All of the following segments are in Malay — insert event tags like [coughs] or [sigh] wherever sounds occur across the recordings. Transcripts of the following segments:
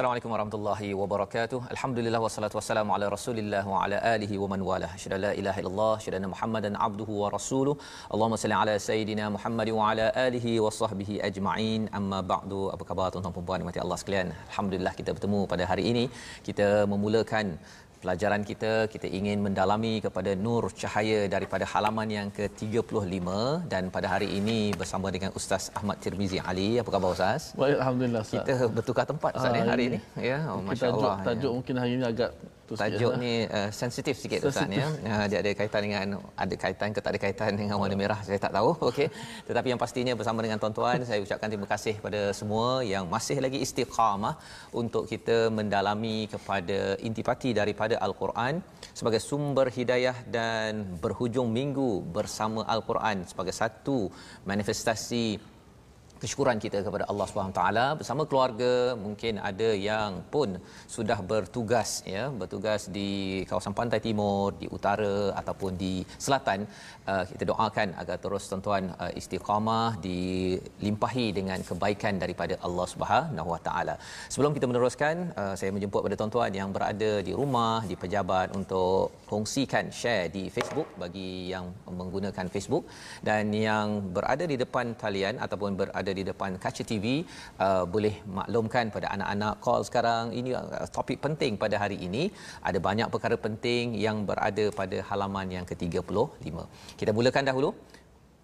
Assalamualaikum warahmatullahi wabarakatuh. Alhamdulillah wassalatu wassalamu ala Rasulillah wa ala alihi wa man walah. Syada la ilaha illallah, syada anna Muhammadan abduhu wa rasuluh. Allahumma salli ala sayidina Muhammad wa ala alihi wa sahbihi ajma'in. Amma ba'du. Apa khabar tuan-tuan dan puan mati Allah sekalian? Alhamdulillah kita bertemu pada hari ini. Kita memulakan pelajaran kita kita ingin mendalami kepada nur cahaya daripada halaman yang ke-35 dan pada hari ini bersama dengan Ustaz Ahmad Tirmizi Ali. Apa khabar Ustaz? Baik, Alhamdulillah Ustaz. Kita bertukar tempat Ustaz Ah, ni hari ini. ini. Ya, oh, masya-Allah. tajuk, tajuk mungkin hari ini agak Tajuk ni uh, sensitif sikit Ustaz ya. Uh, dia ada kaitan dengan ada kaitan ke tak ada kaitan dengan warna merah saya tak tahu. [laughs] Okey. Tetapi yang pastinya bersama dengan tuan-tuan saya ucapkan terima kasih kepada semua yang masih lagi istiqamah untuk kita mendalami kepada intipati daripada al-Quran sebagai sumber hidayah dan berhujung minggu bersama al-Quran sebagai satu manifestasi kesyukuran kita kepada Allah Subhanahu taala bersama keluarga mungkin ada yang pun sudah bertugas ya bertugas di kawasan pantai timur di utara ataupun di selatan. Uh, kita doakan agar terus tuan-tuan uh, istiqamah dilimpahi dengan kebaikan daripada Allah Subhanahu taala. Sebelum kita meneruskan uh, saya menjemput pada tuan-tuan yang berada di rumah di pejabat untuk kongsikan share di Facebook bagi yang menggunakan Facebook. Dan yang berada di depan talian ataupun berada di depan kaca TV uh, boleh maklumkan pada anak-anak call sekarang ini uh, topik penting pada hari ini. Ada banyak perkara penting yang berada pada halaman yang ke-35 kita mulakan dahulu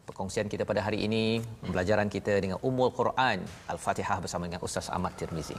perkongsian kita pada hari ini pembelajaran kita dengan Ummul Quran Al-Fatihah bersama dengan Ustaz Ahmad Tirmizi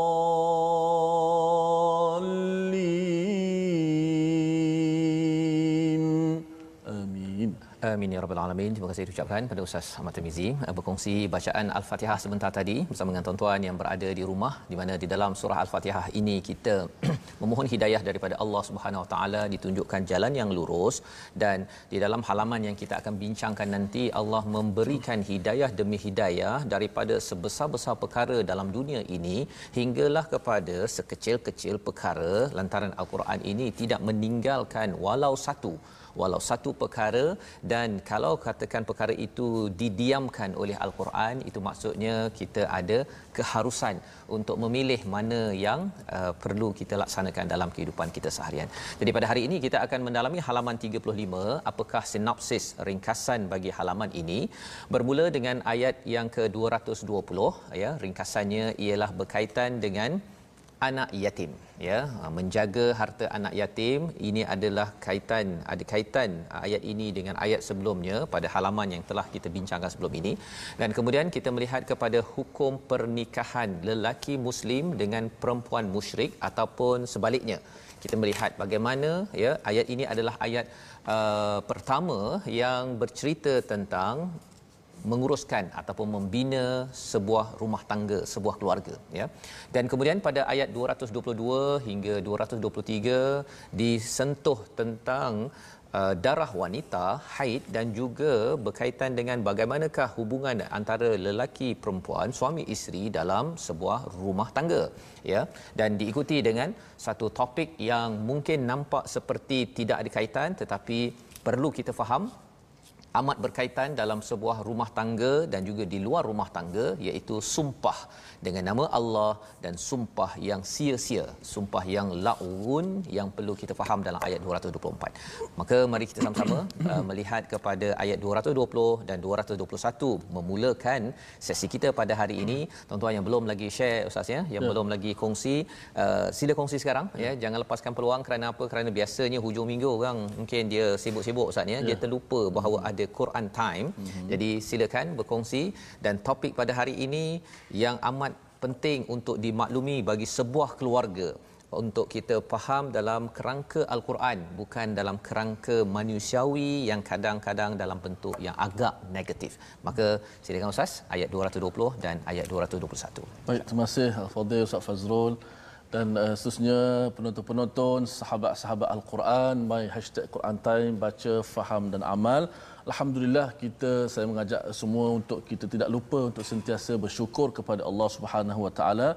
Rabbal alamin. Terima kasih diucapkan pada Ustaz Ahmad Tamizi eh, berkongsi bacaan Al-Fatihah sebentar tadi bersama dengan tuan-tuan yang berada di rumah di mana di dalam surah Al-Fatihah ini kita [clears throat] memohon hidayah daripada Allah Subhanahu Wa Taala ditunjukkan jalan yang lurus dan di dalam halaman yang kita akan bincangkan nanti Allah memberikan hidayah demi hidayah daripada sebesar-besar perkara dalam dunia ini hinggalah kepada sekecil-kecil perkara lantaran Al-Quran ini tidak meninggalkan walau satu walau satu perkara. Dan kalau katakan perkara itu didiamkan oleh al-Quran itu maksudnya kita ada keharusan untuk memilih mana yang uh, perlu kita laksanakan dalam kehidupan kita seharian. Jadi pada hari ini kita akan mendalami halaman 35 apakah sinopsis ringkasan bagi halaman ini. Bermula dengan ayat yang ke-220 ya. Ringkasannya ialah berkaitan dengan anak yatim ya. Ha, menjaga harta anak yatim ini adalah kaitan ada kaitan ayat ini dengan ayat sebelumnya pada halaman yang telah kita bincangkan sebelum ini. Dan kemudian kita melihat kepada hukum pernikahan lelaki muslim dengan perempuan musyrik ataupun sebaliknya. Kita melihat bagaimana ya ayat ini adalah ayat uh, pertama yang bercerita tentang menguruskan ataupun membina sebuah rumah tangga sebuah keluarga ya. Dan kemudian pada ayat 222 hingga 223 disentuh tentang uh, darah wanita haid dan juga berkaitan dengan bagaimanakah hubungan antara lelaki perempuan suami isteri dalam sebuah rumah tangga ya. Dan diikuti dengan satu topik yang mungkin nampak seperti tidak ada kaitan tetapi perlu kita faham amat berkaitan dalam sebuah rumah tangga dan juga di luar rumah tangga iaitu sumpah dengan nama Allah dan sumpah yang sia-sia sumpah yang laun yang perlu kita faham dalam ayat 224 maka mari kita sama-sama [coughs] uh, melihat kepada ayat 220 dan 221 memulakan sesi kita pada hari ini tuan-tuan yang belum lagi share ustaz ya yang ya. belum lagi kongsi uh, sila kongsi sekarang ya. ya jangan lepaskan peluang kerana apa kerana biasanya hujung minggu orang mungkin dia sibuk-sibuk ustaz ya, ya. dia terlupa bahawa ada ada Quran Time. Mm-hmm. Jadi silakan berkongsi dan topik pada hari ini yang amat penting untuk dimaklumi bagi sebuah keluarga untuk kita faham dalam kerangka Al-Quran bukan dalam kerangka manusiawi yang kadang-kadang dalam bentuk yang agak negatif. Maka silakan Ustaz ayat 220 dan ayat 221. Baik, terima kasih Al-Fadhil Ustaz Fazrul dan uh, seterusnya penonton-penonton sahabat-sahabat Al-Quran my hashtag Quran Time baca faham dan amal Alhamdulillah kita saya mengajak semua untuk kita tidak lupa untuk sentiasa bersyukur kepada Allah Subhanahu Wa Taala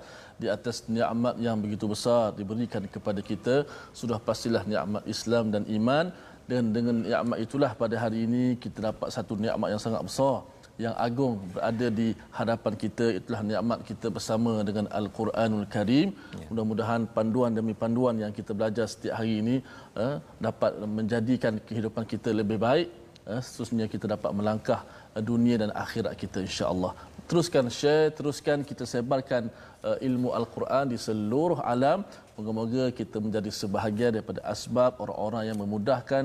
di atas nikmat yang begitu besar diberikan kepada kita sudah pastilah nikmat Islam dan iman dan dengan nikmat itulah pada hari ini kita dapat satu nikmat yang sangat besar yang agung berada di hadapan kita itulah nikmat kita bersama dengan Al-Quranul Karim. Ya. Mudah-mudahan panduan demi panduan yang kita belajar setiap hari ini uh, dapat menjadikan kehidupan kita lebih baik eh, seterusnya kita dapat melangkah eh, dunia dan akhirat kita insya-Allah. Teruskan share, teruskan kita sebarkan uh, ilmu al-Quran di seluruh alam. Moga-moga kita menjadi sebahagian daripada asbab orang-orang yang memudahkan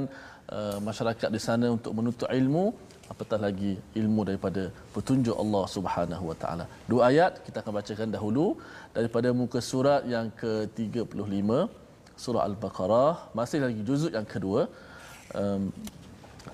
masyarakat di sana untuk menuntut ilmu apatah lagi ilmu daripada petunjuk Allah Subhanahu wa taala. Dua ayat kita akan bacakan dahulu daripada muka surat yang ke-35 surah Al-Baqarah masih lagi juzuk yang kedua. Um,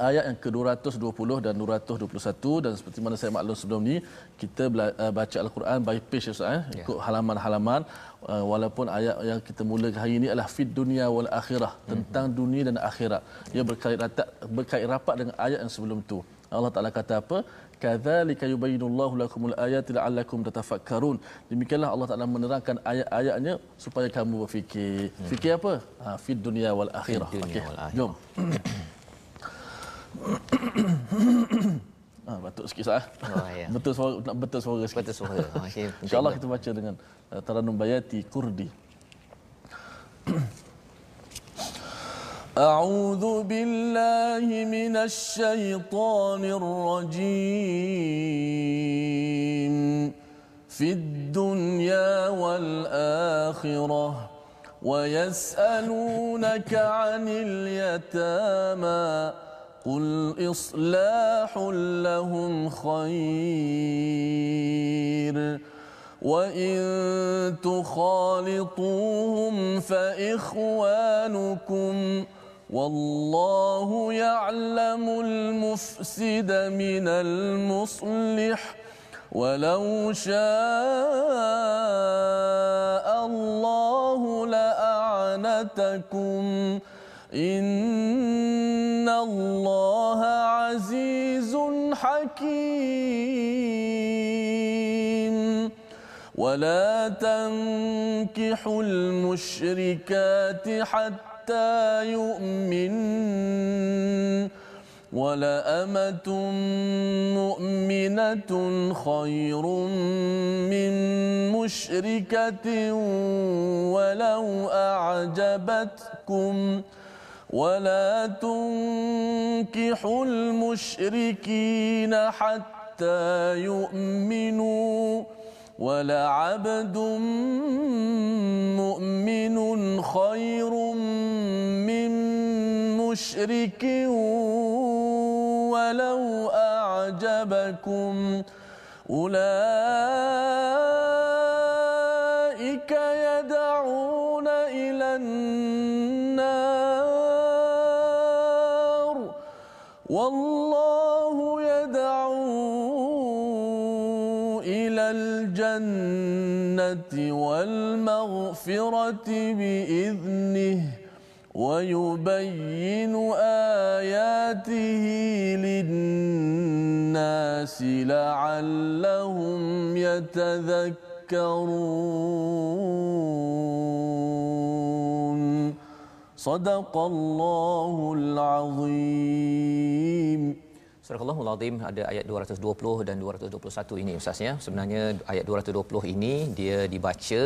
ayat yang ke-220 dan 221 dan seperti mana saya maklum sebelum ni kita uh, baca al-Quran by page Ustaz eh? Ya. ikut halaman-halaman. Uh, walaupun ayat yang kita mula hari ini adalah fid dunia wal akhirah mhm. tentang mm-hmm. dunia dan akhirat. Ia berkait rapat berkait rapat dengan ayat yang sebelum tu. Allah Taala kata apa? Kadzalika yubayyinullahu lakumul ayati la'allakum tatafakkarun. Demikianlah Allah Taala menerangkan ayat-ayatnya supaya kamu berfikir. Hmm. fikir apa? Ha fid dunia wal akhirah. Okey jom [clears throat] [coughs] Ah, batuk sikit sah. Oh, ya. Betul suara nak betul suara sikit. Betul suara. [laughs] Okey. Insya-Allah kita baca dengan uh, Taranum Bayati Kurdi. أعوذ بالله من الشيطان الرجيم في الدنيا والآخرة ويسألونك عن اليتامى قل إصلاح لهم خير وإن تخالطوهم فإخوانكم والله يعلم المفسد من المصلح ولو شاء الله لأعنتكم إن الله عزيز حكيم ولا تنكحوا المشركات حتى يؤمن ولأمة مؤمنة خير من مشركة ولو أعجبتكم ۖ ولا تنكحوا المشركين حتى يؤمنوا ولعبد مؤمن خير من مشرك ولو أعجبكم أولئك والمغفرة بإذنه ويبين آياته للناس لعلهم يتذكرون. صدق الله العظيم. Surah Azim ada ayat 220 dan 221 ini Ustaz ya. Sebenarnya ayat 220 ini dia dibaca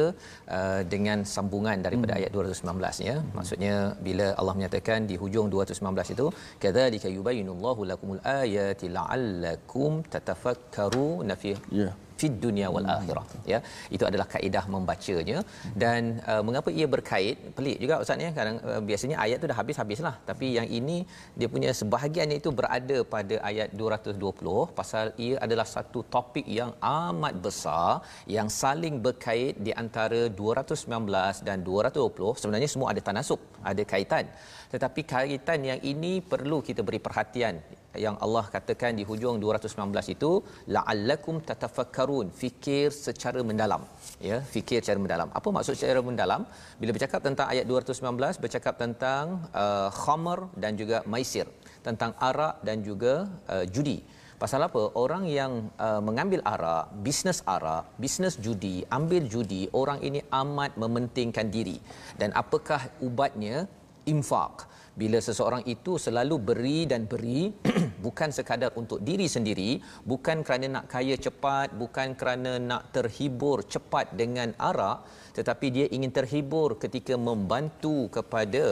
uh, dengan sambungan daripada hmm. ayat 219 ya. Hmm. Maksudnya bila Allah menyatakan di hujung 219 itu kadzalika yubayyinullahu lakumul ayati la'allakum tatafakkaruna fi yeah fid dunia wal akhirah. Ya itu adalah kaedah membacanya. Dan uh, mengapa ia berkait? Pelik juga ustaz ya. Kadang uh, biasanya ayat tu dah habis-habislah. Tapi yang ini dia punya sebahagiannya itu berada pada ayat 220 pasal ia adalah satu topik yang amat besar yang saling berkait di antara 219 dan 220 sebenarnya semua ada tanasub ada kaitan tetapi kaitan yang ini perlu kita beri perhatian. Yang Allah katakan di hujung 219 itu la'allakum tatafakkarun. Fikir secara mendalam. Ya fikir secara mendalam. Apa maksud secara mendalam? Bila bercakap tentang ayat 219 bercakap tentang uh, khamar dan juga maisir tentang arak dan juga uh, judi. Pasal apa? Orang yang uh, mengambil arak bisnes arak bisnes judi ambil judi orang ini amat mementingkan diri. Dan apakah ubatnya infak bila seseorang itu selalu beri dan beri [clears throat] bukan sekadar untuk diri sendiri bukan kerana nak kaya cepat bukan kerana nak terhibur cepat dengan arak tetapi dia ingin terhibur ketika membantu kepada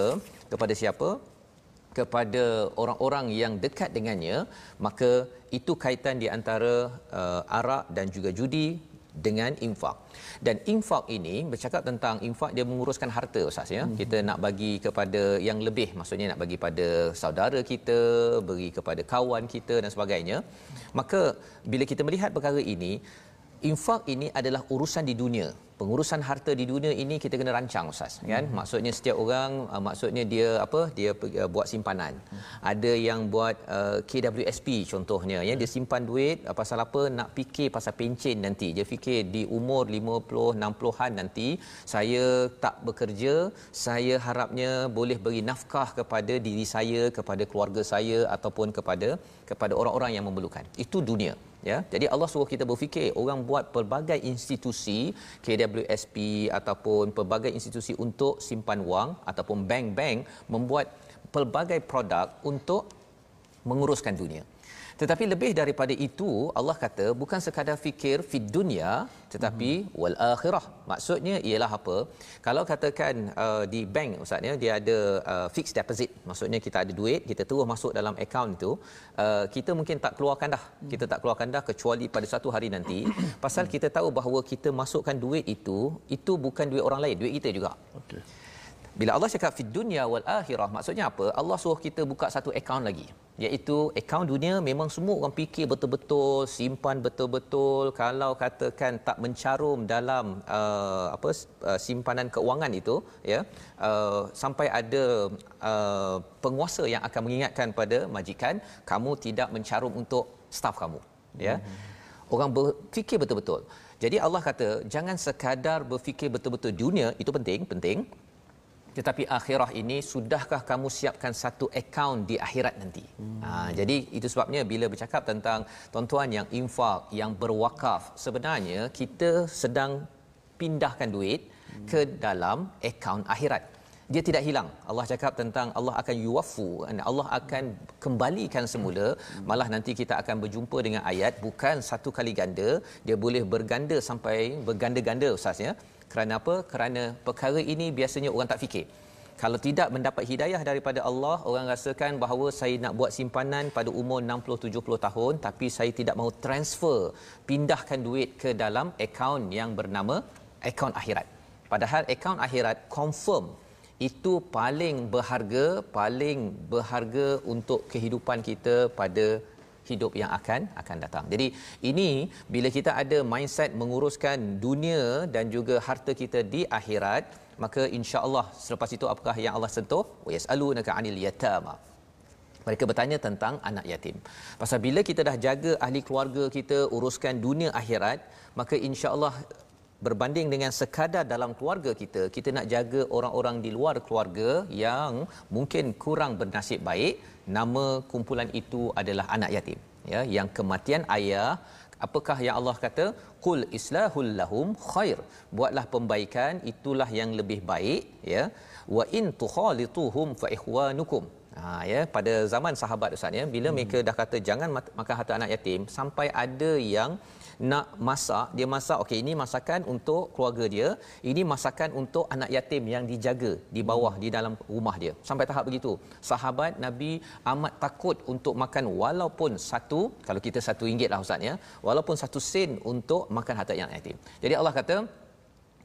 kepada siapa kepada orang-orang yang dekat dengannya maka itu kaitan di antara uh, arak dan juga judi dengan infak. Dan infak ini bercakap tentang infak dia menguruskan harta Ustaz ya. Mm-hmm. Kita nak bagi kepada yang lebih maksudnya nak bagi pada saudara kita, bagi kepada kawan kita dan sebagainya. Maka bila kita melihat perkara ini, infak ini adalah urusan di dunia. Pengurusan harta di dunia ini kita kena rancang ustaz kan? Hmm. maksudnya setiap orang uh, maksudnya dia apa? Dia uh, buat simpanan. Hmm. ada yang buat uh, KWSP contohnya ya. Dia simpan duit uh, pasal apa? Nak fikir pasal pencen nanti. Dia fikir di umur 50 60-an nanti saya tak bekerja saya harapnya boleh beri nafkah kepada diri saya kepada keluarga saya ataupun kepada kepada orang-orang yang memerlukan. Itu dunia ya jadi Allah suruh kita berfikir orang buat pelbagai institusi KWSP ataupun pelbagai institusi untuk simpan wang ataupun bank-bank membuat pelbagai produk untuk menguruskan dunia tetapi lebih daripada itu Allah kata bukan sekadar fikir fi dunia tetapi hmm. wal akhirah. Maksudnya ialah apa? Kalau katakan uh, di bank ustaz ya dia ada uh, fixed deposit. Maksudnya kita ada duit, kita terus masuk dalam akaun itu, uh, kita mungkin tak keluarkan dah. Kita tak keluarkan dah kecuali pada satu hari nanti [coughs] pasal kita tahu bahawa kita masukkan duit itu itu bukan duit orang lain, duit kita juga. Okey. Bila Allah cakap fid dunya wal akhirah maksudnya apa? Allah suruh kita buka satu akaun lagi. Iaitu akaun dunia memang semua orang fikir betul-betul simpan betul-betul. Kalau katakan tak mencarum dalam uh, apa uh, simpanan keuangan itu ya uh, sampai ada uh, penguasa yang akan mengingatkan pada majikan kamu tidak mencarum untuk staf kamu ya. Mm-hmm. orang berfikir betul-betul. Jadi Allah kata jangan sekadar berfikir betul-betul dunia itu penting penting tetapi akhirah ini sudahkah kamu siapkan satu akaun di akhirat nanti hmm. ha, jadi itu sebabnya bila bercakap tentang tuan-tuan yang infak yang berwakaf sebenarnya kita sedang pindahkan duit hmm. ke dalam akaun akhirat dia tidak hilang. Allah cakap tentang Allah akan yuwafu, Allah akan kembalikan semula. Hmm. Malah nanti kita akan berjumpa dengan ayat bukan satu kali ganda, dia boleh berganda sampai berganda-ganda ustaz ya kerana apa? Kerana perkara ini biasanya orang tak fikir. Kalau tidak mendapat hidayah daripada Allah orang rasakan bahawa saya nak buat simpanan pada umur 60 70 tahun tapi saya tidak mahu transfer pindahkan duit ke dalam akaun yang bernama akaun akhirat. Padahal akaun akhirat confirm itu paling berharga paling berharga untuk kehidupan kita pada hidup yang akan akan datang. Jadi ini bila kita ada mindset menguruskan dunia dan juga harta kita di akhirat, maka insya-Allah selepas itu apakah yang Allah sentuh? Yasalunaka 'anil yatama. Mereka bertanya tentang anak yatim. Pasal bila kita dah jaga ahli keluarga kita, uruskan dunia akhirat, maka insya-Allah berbanding dengan sekadar dalam keluarga kita, kita nak jaga orang-orang di luar keluarga yang mungkin kurang bernasib baik, nama kumpulan itu adalah anak yatim ya yang kematian ayah. Apakah yang Allah kata? Qul islahul lahum khair. Buatlah pembaikan itulah yang lebih baik ya. Wa in tukhalituhum fa ikhwanukum. Ha ya pada zaman sahabat ustaz ya bila hmm. mereka dah kata jangan makan harta anak yatim sampai ada yang nak masak dia masak okey ini masakan untuk keluarga dia ini masakan untuk anak yatim yang dijaga di bawah di dalam rumah dia. Sampai tahap begitu. Sahabat nabi amat takut untuk makan walaupun satu kalau kita satu ringgit lah ustaz ya walaupun satu sen untuk makan harta yang yatim. Jadi Allah kata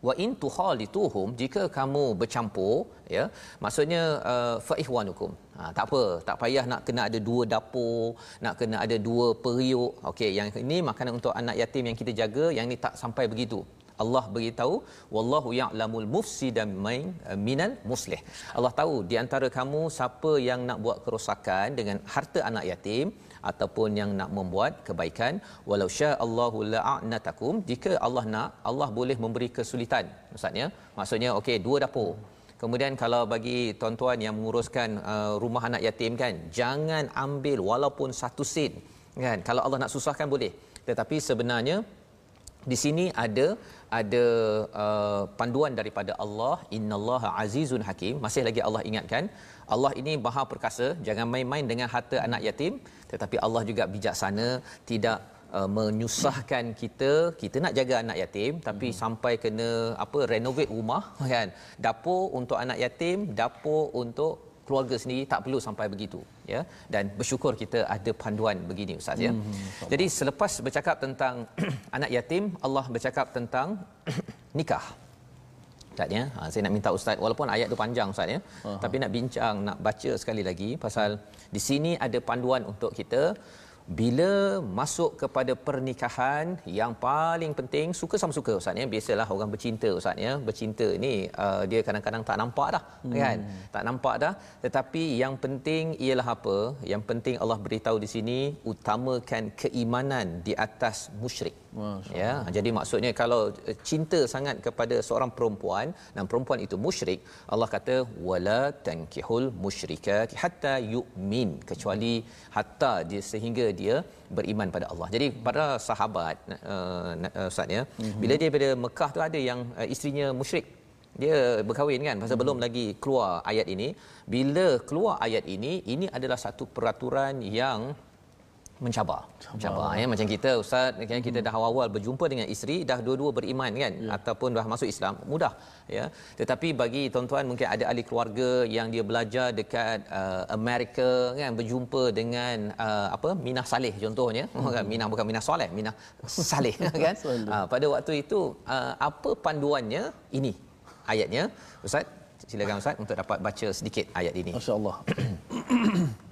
wa in tukhalituhum jika kamu bercampur ya maksudnya uh, fa ihwanukum ha, tak apa tak payah nak kena ada dua dapur nak kena ada dua periuk. Okey yang ini makanan untuk anak yatim yang kita jaga yang ni tak sampai begitu. Allah beritahu wallahu ya'lamul mufsida uh, minal muslih. Allah tahu di antara kamu siapa yang nak buat kerosakan dengan harta anak yatim ataupun yang nak membuat kebaikan walau sya Allahu la'anatakum jika Allah nak Allah boleh memberi kesulitan. Maksudnya maksudnya okey dua dapur kemudian kalau bagi tuan-tuan yang menguruskan uh, rumah anak yatim kan jangan ambil walaupun satu sen kan? Kalau Allah nak susahkan boleh. Tetapi sebenarnya di sini ada ada uh, panduan daripada Allah innallaha azizun hakim. Masih lagi Allah ingatkan Allah ini maha perkasa jangan main-main dengan harta anak yatim. Tetapi Allah juga bijaksana tidak uh, menyusahkan kita kita nak jaga anak yatim tapi hmm. sampai kena apa renovate rumah [laughs] kan dapur untuk anak yatim dapur untuk keluarga sendiri tak perlu sampai begitu ya dan bersyukur kita ada panduan begini ustaz ya. Hmm, Jadi selepas bercakap tentang [clears throat] anak yatim Allah bercakap tentang [clears throat] nikah. Ustaz ya. Ha, saya nak minta ustaz walaupun ayat tu panjang ustaz ya. Tapi nak bincang nak baca sekali lagi pasal di sini ada panduan untuk kita bila masuk kepada pernikahan yang paling penting suka sama suka ustaz ya. Biasalah orang bercinta ustaz ya. Bercinta ni uh, dia kadang-kadang tak nampak dah hmm. kan? Tak nampak dah. Tetapi yang penting ialah apa? Yang penting Allah beritahu di sini utamakan keimanan di atas musyrik ya jadi maksudnya kalau eh, cinta sangat kepada seorang perempuan dan perempuan itu musyrik Allah kata wala tankihul musyrikat hatta yu'min kecuali hatta dia sehingga dia beriman pada Allah jadi para sahabat uh, ustaz ya mm-hmm. bila dia pada Mekah tu ada yang uh, isterinya musyrik dia berkahwin kan pasal hmm. belum lagi keluar ayat ini bila keluar ayat ini ini adalah satu peraturan yang mencabar. Mencabar ya. Macam kita ustaz kan kita dah awal-awal berjumpa dengan isteri dah dua-dua beriman kan? Ya. ataupun dah masuk Islam mudah ya. Tetapi bagi tuan-tuan mungkin ada ahli keluarga yang dia belajar dekat uh, Amerika kan? Berjumpa dengan uh, apa? Minah Saleh contohnya. Hmm. kan? Minah bukan Minah Soleh Minah Saleh [laughs] kan. Uh, pada waktu itu uh, apa panduannya? Ini ayatnya. Ustaz silakan ustaz untuk dapat baca sedikit ayat ini. masya-Allah [clears throat]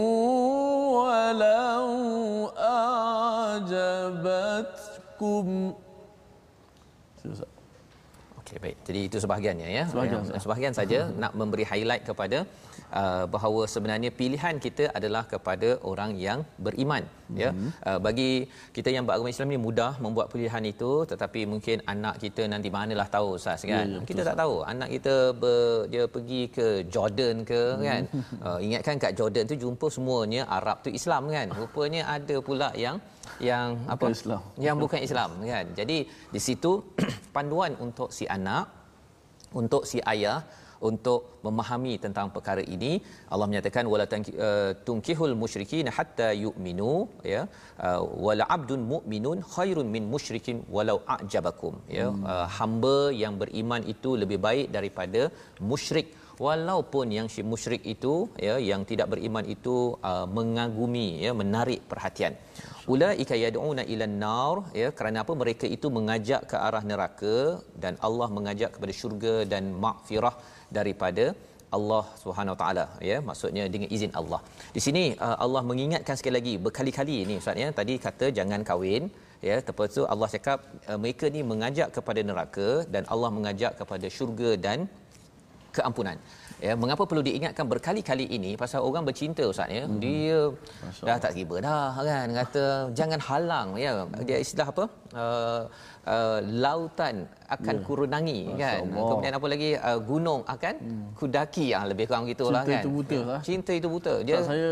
Jadi itu sebahagiannya ya. Sebahagian, ya. sebahagian saja [laughs] nak memberi highlight kepada uh, bahawa sebenarnya pilihan kita adalah kepada orang yang beriman ya. Hmm. uh, bagi kita yang beragama Islam ni mudah membuat pilihan itu tetapi mungkin anak kita nanti manalah tahu ustaz kan? Ya, ya, kita tak tahu anak kita ber, dia pergi ke Jordan ke hmm. kan? Uh, ingatkan kat Jordan tu jumpa semuanya Arab tu Islam kan? Rupanya ada pula yang yang bukan apa? Islam. yang bukan Islam kan? Jadi di situ [clears throat] panduan untuk si anak untuk si ayah untuk memahami tentang perkara ini Allah menyatakan wala uh, tunkihul musyrikin hatta yu'minu ya. Uh, wala abdun mu'minun khairun min musyrikin walau a'jabakum ya. Hmm. uh, hamba yang beriman itu lebih baik daripada musyrik. Walaupun yang si musyrik itu ya yang tidak beriman itu uh, mengagumi ya menarik perhatian. Ulaika yad'una ila nar ya kerana apa? Mereka itu mengajak ke arah neraka dan Allah mengajak kepada syurga dan makfirah daripada Allah Subhanahu taala ya maksudnya dengan izin Allah. Di sini uh, Allah mengingatkan sekali lagi berkali-kali ni ustaz ya tadi kata jangan kahwin ya lepas tu Allah cakap uh, mereka ni mengajak kepada neraka dan Allah mengajak kepada syurga dan keampunan. Ya, mengapa perlu diingatkan berkali-kali ini pasal orang bercinta ustaz ya. Hmm. Dia Masya dah tak tiba dah kan kata jangan halang ya. Dia istilah apa? Uh, uh, lautan akan yeah. kurunangi kan Allah. kemudian apa lagi uh, gunung akan hmm. kudaki yang lebih kurang gitulah cinta kan itu buta lah cinta itu buta dia tak, saya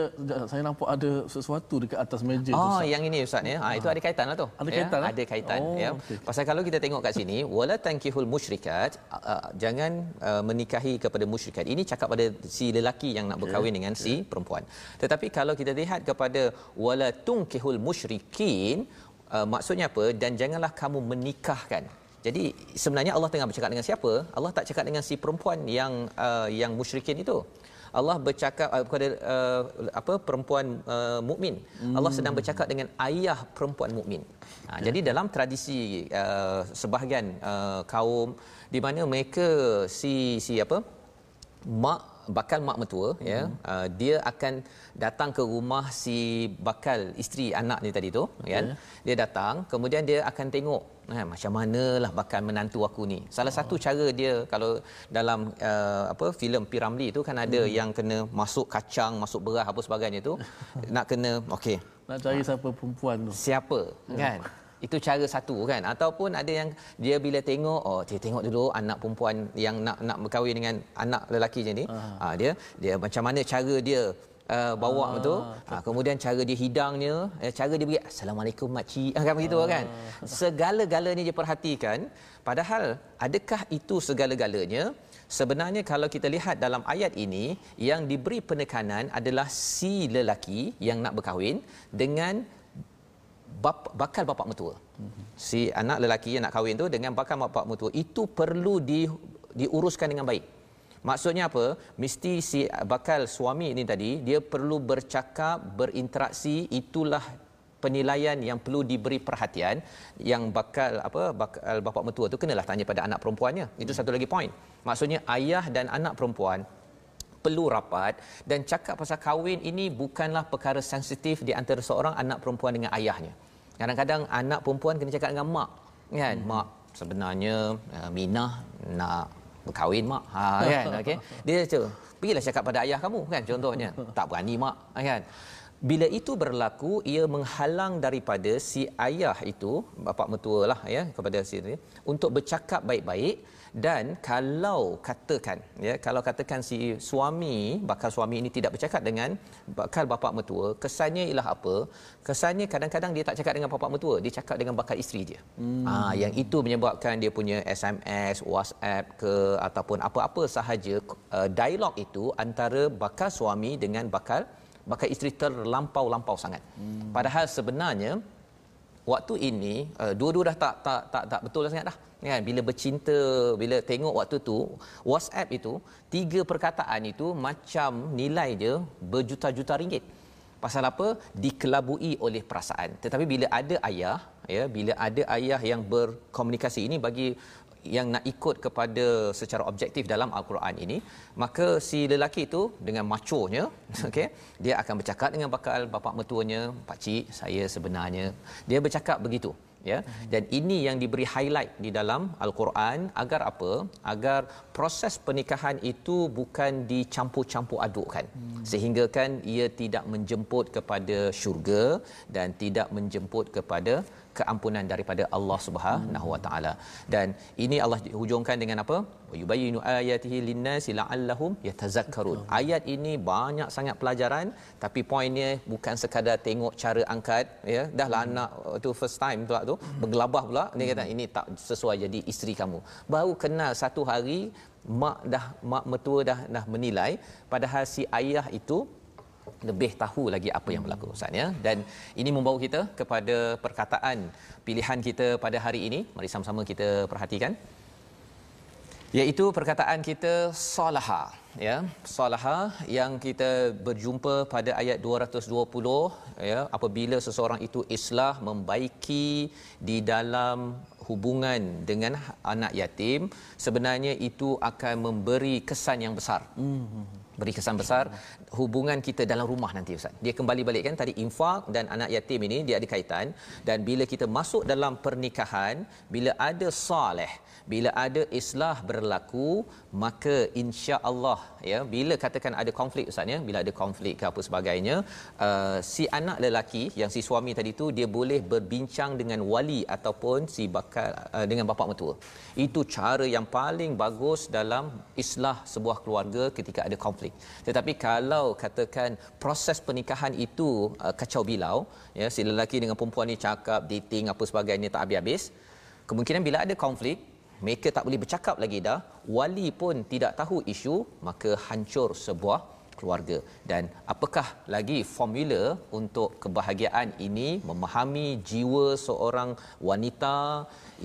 saya nampak ada sesuatu dekat atas meja oh, oh yang ini ustaz ya ha, itu ada kaitan lah tu ada kaitan ya? lah? ada kaitan oh, ya okay. pasal kalau kita tengok kat sini wala tankihul musyrikat uh, jangan uh, menikahi kepada musyrikat ini cakap pada si lelaki yang nak berkahwin okay. dengan si perempuan tetapi kalau kita lihat kepada wala tunkihul musyrikin uh, maksudnya apa dan janganlah kamu menikahkan jadi sebenarnya Allah tengah bercakap dengan siapa Allah tak cakap dengan si perempuan yang uh, yang musyrikin itu Allah bercakap uh, kepada uh, apa perempuan uh, mukmin. Hmm. Allah sedang bercakap dengan ayah perempuan mukmin. Ha, ya. Jadi dalam tradisi uh, sebahagian uh, kaum di mana mereka si si apa mak bakal mak mertua hmm. ya uh, dia akan datang ke rumah si bakal isteri anak ni tadi tu okay. kan dia datang kemudian dia akan tengok eh, macam manalah bakal menantu aku ni salah oh. satu cara dia kalau dalam uh, apa filem Piramli tu kan ada hmm. yang kena masuk kacang masuk beras apa sebagainya tu [laughs] nak kena okey nak cari siapa perempuan tu siapa hmm. kan itu cara satu kan? Ataupun ada yang dia bila tengok oh dia tengok dulu anak perempuan yang nak nak berkahwin dengan anak lelaki je ni ha, dia dia macam mana cara dia uh, bawa ah, betul? Ha, kemudian cara dia hidangnya eh, cara dia bagi assalamualaikum makcik [laughs] kan begitu ah. kan? Segala-galanya dia perhatikan. Padahal adakah itu segala-galanya? Sebenarnya kalau kita lihat dalam ayat ini yang diberi penekanan adalah si lelaki yang nak berkahwin dengan bap, bakal bapa mertua. Mm-hmm. Si anak lelaki yang nak kahwin tu dengan bakal bapa mertua itu perlu di, diuruskan dengan baik. Maksudnya apa? Mesti si bakal suami ini tadi dia perlu bercakap, berinteraksi, itulah penilaian yang perlu diberi perhatian yang bakal apa bakal bapa mertua tu kenalah tanya pada anak perempuannya. Itu satu lagi poin. Maksudnya ayah dan anak perempuan perlu rapat dan cakap pasal kahwin ini bukanlah perkara sensitif di antara seorang anak perempuan dengan ayahnya. Kadang-kadang anak perempuan kena cakap dengan mak, kan? Hmm. Mak sebenarnya uh, Minah nak berkahwin mak. Ha kan, [laughs] okey. Dia tu, pergilah cakap pada ayah kamu kan contohnya. [laughs] Tak berani mak, kan? bila itu berlaku ia menghalang daripada si ayah itu bapa mertua lah ya kepada si untuk bercakap baik-baik dan kalau katakan ya kalau katakan si suami bakal suami ini tidak bercakap dengan bakal bapa mertua kesannya ialah apa kesannya kadang-kadang dia tak cakap dengan bapa mertua dia cakap dengan bakal isteri dia hmm. ha, yang itu menyebabkan dia punya SMS WhatsApp ke ataupun apa-apa sahaja uh, dialog itu antara bakal suami dengan bakal bakal isteri terlampau-lampau sangat hmm. padahal sebenarnya waktu ini uh, dua-dua dah tak tak tak tak betul sangat dah. Kan? Bila bercinta bila tengok waktu tu WhatsApp itu tiga perkataan itu macam nilai dia berjuta-juta ringgit. Pasal apa? Dikelabui oleh perasaan. Tetapi bila ada ayah ya bila ada ayah yang berkomunikasi ini bagi yang nak ikut kepada secara objektif dalam al-Quran ini maka si lelaki itu dengan maconya [laughs] okey dia akan bercakap dengan bakal bapa mertuanya pak cik saya sebenarnya. Dia bercakap begitu ya. Dan ini yang diberi highlight di dalam al-Quran agar apa? Agar proses pernikahan itu bukan dicampur-campur adukkan. Hmm. sehingga kan ia tidak menjemput kepada syurga dan tidak menjemput kepada keampunan daripada Allah Subhanahu Wa Taala. Dan ini Allah hujungkan dengan apa? Yubayyinu ayatihi linnasi la'allahum yatazakkarun. Ayat ini banyak sangat pelajaran tapi poinnya bukan sekadar tengok cara angkat ya. Dahlah hmm. anak tu first time pula tu bergelabah pula dia kata ini tak sesuai jadi isteri kamu. Baru kenal satu hari mak dah mak mertua dah dah menilai padahal si ayah itu lebih tahu lagi apa yang berlaku Ustaz ya. Dan ini membawa kita kepada perkataan pilihan kita pada hari ini. Mari sama-sama kita perhatikan. Iaitu perkataan kita salaha ya. Salaha yang kita berjumpa pada ayat 220 ya. Apabila seseorang itu islah membaiki di dalam hubungan dengan anak yatim sebenarnya itu akan memberi kesan yang besar. Hmm beri kesan besar hubungan kita dalam rumah nanti ustaz. Dia kembali balik kan tadi infak dan anak yatim ini dia ada kaitan dan bila kita masuk dalam pernikahan bila ada soleh bila ada islah berlaku maka insya-Allah ya bila katakan ada konflik ustaz ya bila ada konflik ke apa sebagainya uh, si anak lelaki yang si suami tadi tu dia boleh berbincang dengan wali ataupun si bakal uh, dengan bapa mertua. Itu cara yang paling bagus dalam islah sebuah keluarga ketika ada konflik. Tetapi kalau katakan proses pernikahan itu uh, kacau bilau ya si lelaki dengan perempuan ni cakap dating apa sebagainya tak habis-habis kemungkinan bila ada konflik mereka tak boleh bercakap lagi dah. Wali pun tidak tahu isu maka hancur sebuah keluarga. Dan apakah lagi formula untuk kebahagiaan ini? Memahami jiwa seorang wanita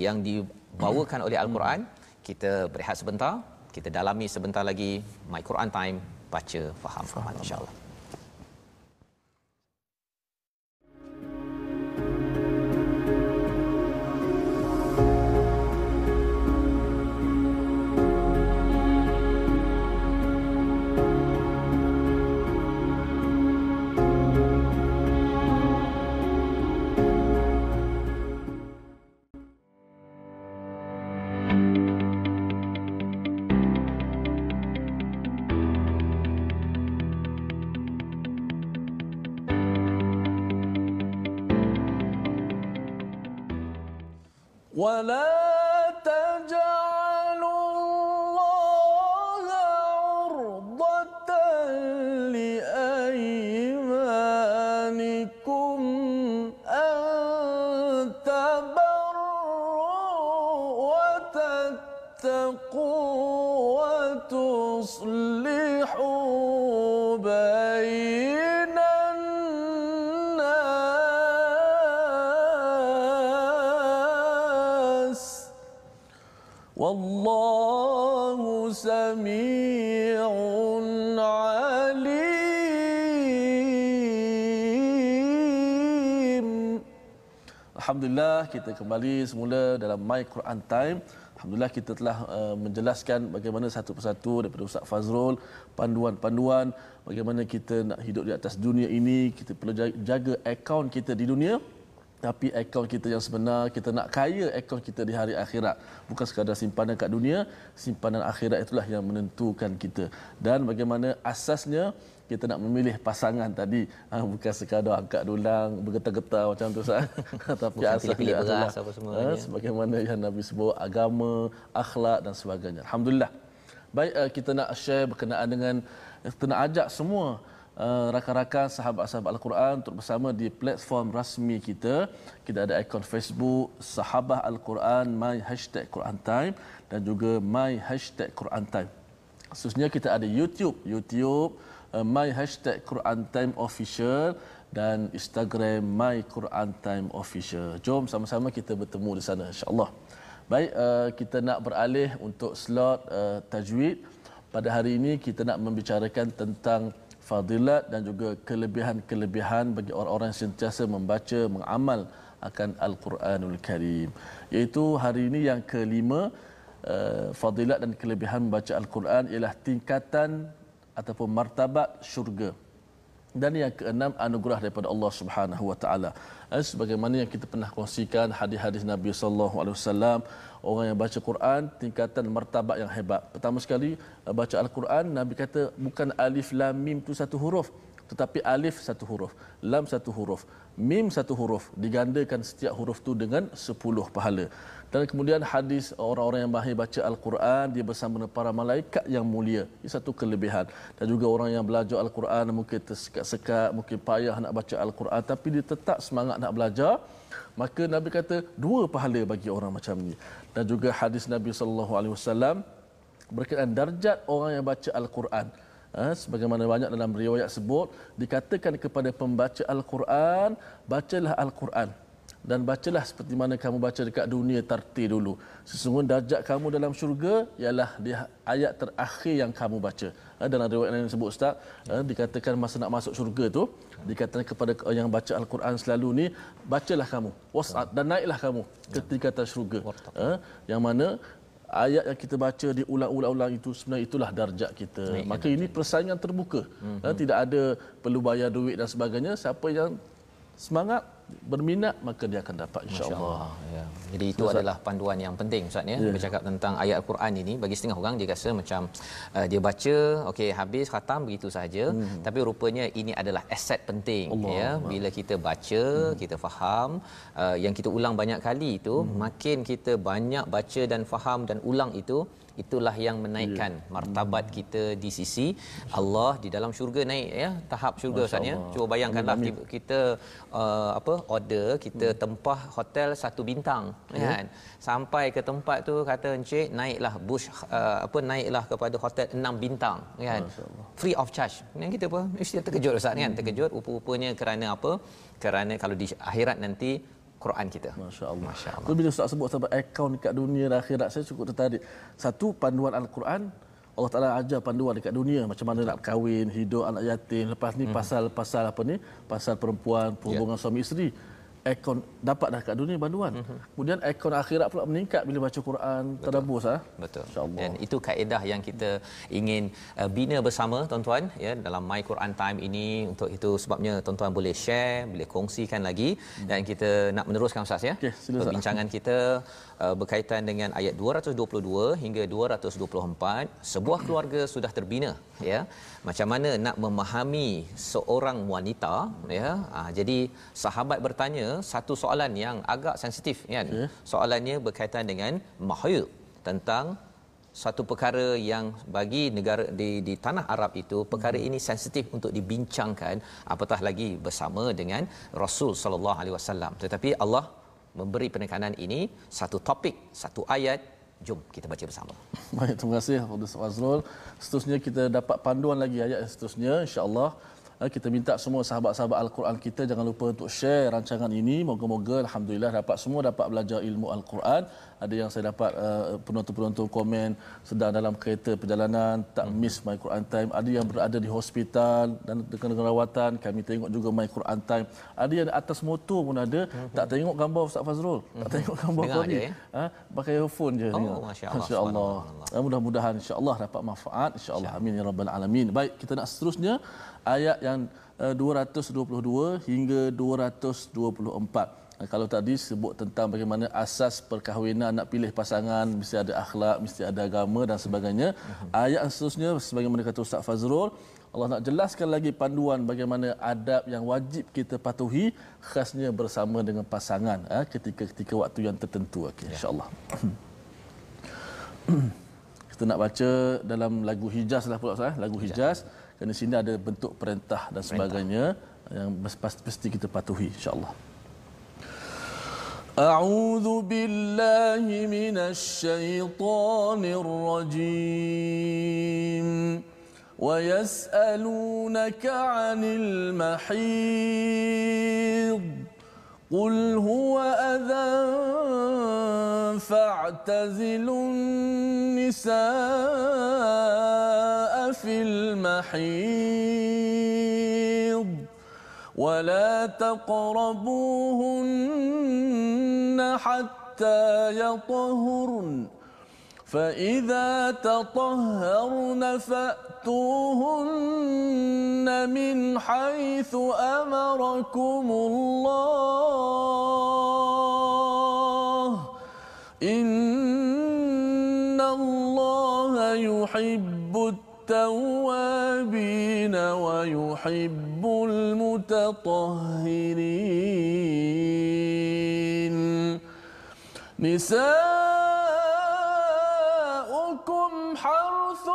yang dibawakan oleh al-Quran. Kita berehat sebentar. Kita dalami sebentar lagi. My Quran time. Baca faham. Faham. Insyaallah ولا kita kembali semula dalam My Quran Time. Alhamdulillah kita telah uh, menjelaskan bagaimana satu persatu daripada Ustaz Fazrul panduan-panduan bagaimana kita nak hidup di atas dunia ini, kita perlu jaga akaun kita di dunia tapi akaun kita yang sebenar kita nak kaya akaun kita di hari akhirat. Bukan sekadar simpanan kat dunia simpanan akhirat itulah yang menentukan kita. Dan bagaimana asasnya kita nak memilih pasangan tadi. Ha, bukan sekadar angkat dulang bergetar-getar macam tu [laughs] sah tapi asasnya pilih adalah apa semua ha, sebagaimana yang Nabi sebut agama akhlak dan sebagainya. Alhamdulillah. Baik uh, kita nak share berkenaan dengan kita nak ajak semua uh, rakan-rakan sahabat-sahabat Al-Quran untuk bersama di platform rasmi kita. Kita ada akaun Facebook Sahabat Al-Quran My Hashtag Quran Time dan juga My Hashtag Quran Time. Khususnya kita ada YouTube, YouTube uh, My Hashtag Quran Time Official dan Instagram My Quran Time Official. Jom sama-sama kita bertemu di sana insya-Allah. Baik, uh, kita nak beralih untuk slot uh, tajwid. Pada hari ini kita nak membicarakan tentang fadilat dan juga kelebihan-kelebihan bagi orang-orang yang sentiasa membaca, mengamal akan Al-Quranul Karim. Iaitu hari ini yang kelima, uh, fadilat dan kelebihan membaca Al-Quran ialah tingkatan ataupun martabat syurga. Dan yang keenam, anugerah daripada Allah Subhanahu Wa Taala. Eh, sebagaimana yang kita pernah kongsikan hadis-hadis Nabi sallallahu alaihi wasallam orang yang baca Quran tingkatan martabat yang hebat. Pertama sekali eh, baca Al-Quran Nabi kata bukan alif lam mim tu satu huruf tetapi alif satu huruf, lam satu huruf, mim satu huruf digandakan setiap huruf tu dengan sepuluh pahala. Dan kemudian hadis orang-orang yang mahir baca Al-Quran dia bersama para malaikat yang mulia. Ini satu kelebihan. Dan juga orang yang belajar Al-Quran mungkin tersekat-sekat, mungkin payah nak baca Al-Quran tapi dia tetap semangat nak belajar. Maka Nabi kata dua pahala bagi orang macam ni. Dan juga hadis Nabi sallallahu alaihi wasallam berkaitan darjat orang yang baca Al-Quran. Ha, sebagaimana banyak dalam riwayat sebut dikatakan kepada pembaca Al-Quran bacalah Al-Quran dan bacalah seperti mana kamu baca dekat dunia tarti dulu. Sesungguhnya darjat kamu dalam syurga ialah di ayat terakhir yang kamu baca. Ha, dalam riwayat yang sebut Ustaz, ha, dikatakan masa nak masuk syurga tu, dikatakan kepada yang baca Al-Quran selalu ni, bacalah kamu. Was'ad dan naiklah kamu ke tingkatan syurga. Ha, yang mana ayat yang kita baca diulang-ulang itu sebenarnya itulah darjat kita. Maka ini persaingan terbuka. Ha, tidak ada perlu bayar duit dan sebagainya. Siapa yang semangat berminat maka dia akan dapat insyaallah ya jadi itu Ustaz. adalah panduan yang penting ustaz ya yeah. bercakap tentang ayat al-Quran ini bagi setengah orang dia rasa macam uh, dia baca okey habis khatam begitu saja hmm. tapi rupanya ini adalah aset penting Allah ya Allah. bila kita baca hmm. kita faham uh, yang kita ulang banyak kali itu hmm. makin kita banyak baca dan faham dan ulang itu itulah yang menaikkan yeah. martabat kita di sisi Allah di dalam syurga naik ya tahap syurga Ustaz ya cuba bayangkanlah Amin. kita uh, apa order kita hmm. tempah hotel satu bintang yeah. kan sampai ke tempat tu kata encik naiklah bush uh, apa naiklah kepada hotel enam bintang kan free of charge yang kita apa mesti terkejut Ustaz kan? hmm. terkejut rupa-rupanya kerana apa kerana kalau di akhirat nanti Quran kita. Masya-Allah. Masya-Allah. Bila Ustaz sebut tentang akaun dekat dunia dan akhirat saya cukup tertarik. Satu panduan Al-Quran Allah Taala ajar panduan dekat dunia macam mana nak kahwin, hidup anak yatim, lepas ni hmm. pasal-pasal apa ni? Pasal perempuan, hubungan yeah. suami isteri akon dapat dah kat dunia banduan. Mm-hmm. Kemudian akon akhirat pula meningkat bila baca Quran tadabbur ah. Betul. Insya-Allah. Dan itu kaedah yang kita ingin uh, bina bersama tuan-tuan ya dalam My Quran Time ini untuk itu sebabnya tuan-tuan boleh share, boleh kongsikan lagi mm-hmm. dan kita nak meneruskan Ustaz ya. Okay, perbincangan kita uh, berkaitan dengan ayat 222 hingga 224 sebuah keluarga sudah terbina ya macam mana nak memahami seorang wanita ya ha, jadi sahabat bertanya satu soalan yang agak sensitif kan okay. soalannya berkaitan dengan mahyu tentang satu perkara yang bagi negara di di tanah Arab itu perkara hmm. ini sensitif untuk dibincangkan apatah lagi bersama dengan Rasul sallallahu alaihi wasallam tetapi Allah memberi penekanan ini satu topik satu ayat Jom kita baca bersama. Baik, terima kasih Fadil Fazrul. Seterusnya kita dapat panduan lagi ayat seterusnya insya-Allah. Eh, kita minta semua sahabat-sahabat Al-Quran kita jangan lupa untuk share rancangan ini. Moga-moga alhamdulillah dapat semua dapat belajar ilmu Al-Quran ada yang saya dapat uh, penonton-penonton komen sedang dalam kereta perjalanan tak hmm. miss my Quran time ada yang berada di hospital dan dengan rawatan kami tengok juga my Quran time ada yang atas motor pun ada hmm. tak tengok gambar Ustaz Fazrul hmm. tak tengok gambar kau ni eh? ha? pakai earphone je oh, masya-Allah masya-Allah mudah-mudahan insya-Allah dapat manfaat insya-Allah amin ya rabbal alamin baik kita nak seterusnya ayat yang uh, 222 hingga 224 kalau tadi sebut tentang bagaimana asas perkahwinan nak pilih pasangan mesti ada akhlak mesti ada agama dan sebagainya. Uh-huh. ayat yang seterusnya sebagaimana kata Ustaz Fazrul Allah nak jelaskan lagi panduan bagaimana adab yang wajib kita patuhi khasnya bersama dengan pasangan eh, ketika-ketika waktu yang tertentu. Okey ya. insyaallah. [clears throat] Kita nak baca dalam lagu Hijaz lah pula Ustaz eh, lagu Hijaz kerana sini ada bentuk perintah dan sebagainya perintah. yang pasti kita patuhi insyaallah أعوذ بالله من الشيطان الرجيم ويسألونك عن المحيض قل هو أذى فاعتزلوا النساء في المحيض ولا تقربوهن حتى يطهرن. فإذا تطهرن فأتوهن من حيث أمركم الله. إن الله يحب التوابين ويحب المتطهرين. نساؤكم حرث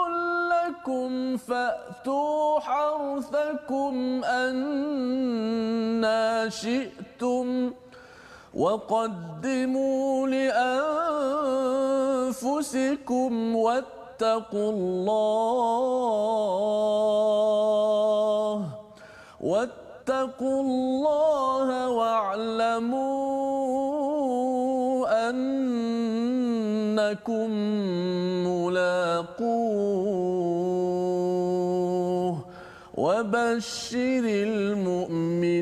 لكم فأتوا حرثكم أنا شئتم وقدموا لأنفسكم واتقوا واتقوا الله واتقوا الله واعلموا أنكم ملاقوه وبشر المؤمنين.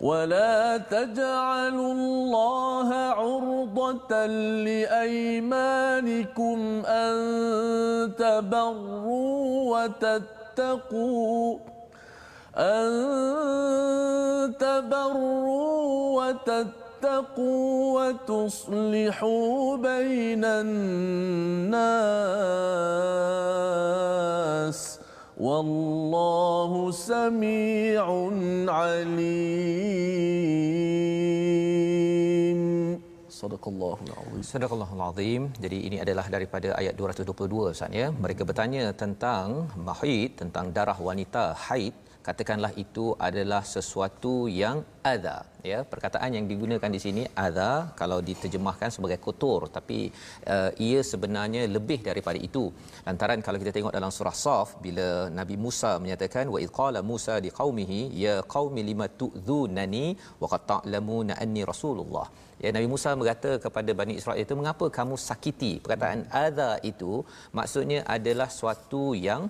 ولا تجعلوا الله عرضة لأيمانكم أن تبروا وتتقوا أن تبروا وتتقوا وتصلحوا بين الناس والله سميع عليم صدق الله العظيم صدق الله العظيم jadi ini adalah daripada ayat 222 Ustaz ya mereka bertanya tentang mahid tentang darah wanita haid katakanlah itu adalah sesuatu yang adha ya. Perkataan yang digunakan di sini adha kalau diterjemahkan sebagai kotor tapi uh, ia sebenarnya lebih daripada itu. Lantaran kalau kita tengok dalam surah saf bila nabi Musa menyatakan wa qala Musa di qaumihi ya qaumi lima tu'dhunani wa qad ta'lamuna anni rasulullah. Ya nabi Musa berkata kepada bani Israel itu mengapa kamu sakiti? Perkataan adha itu maksudnya adalah suatu yang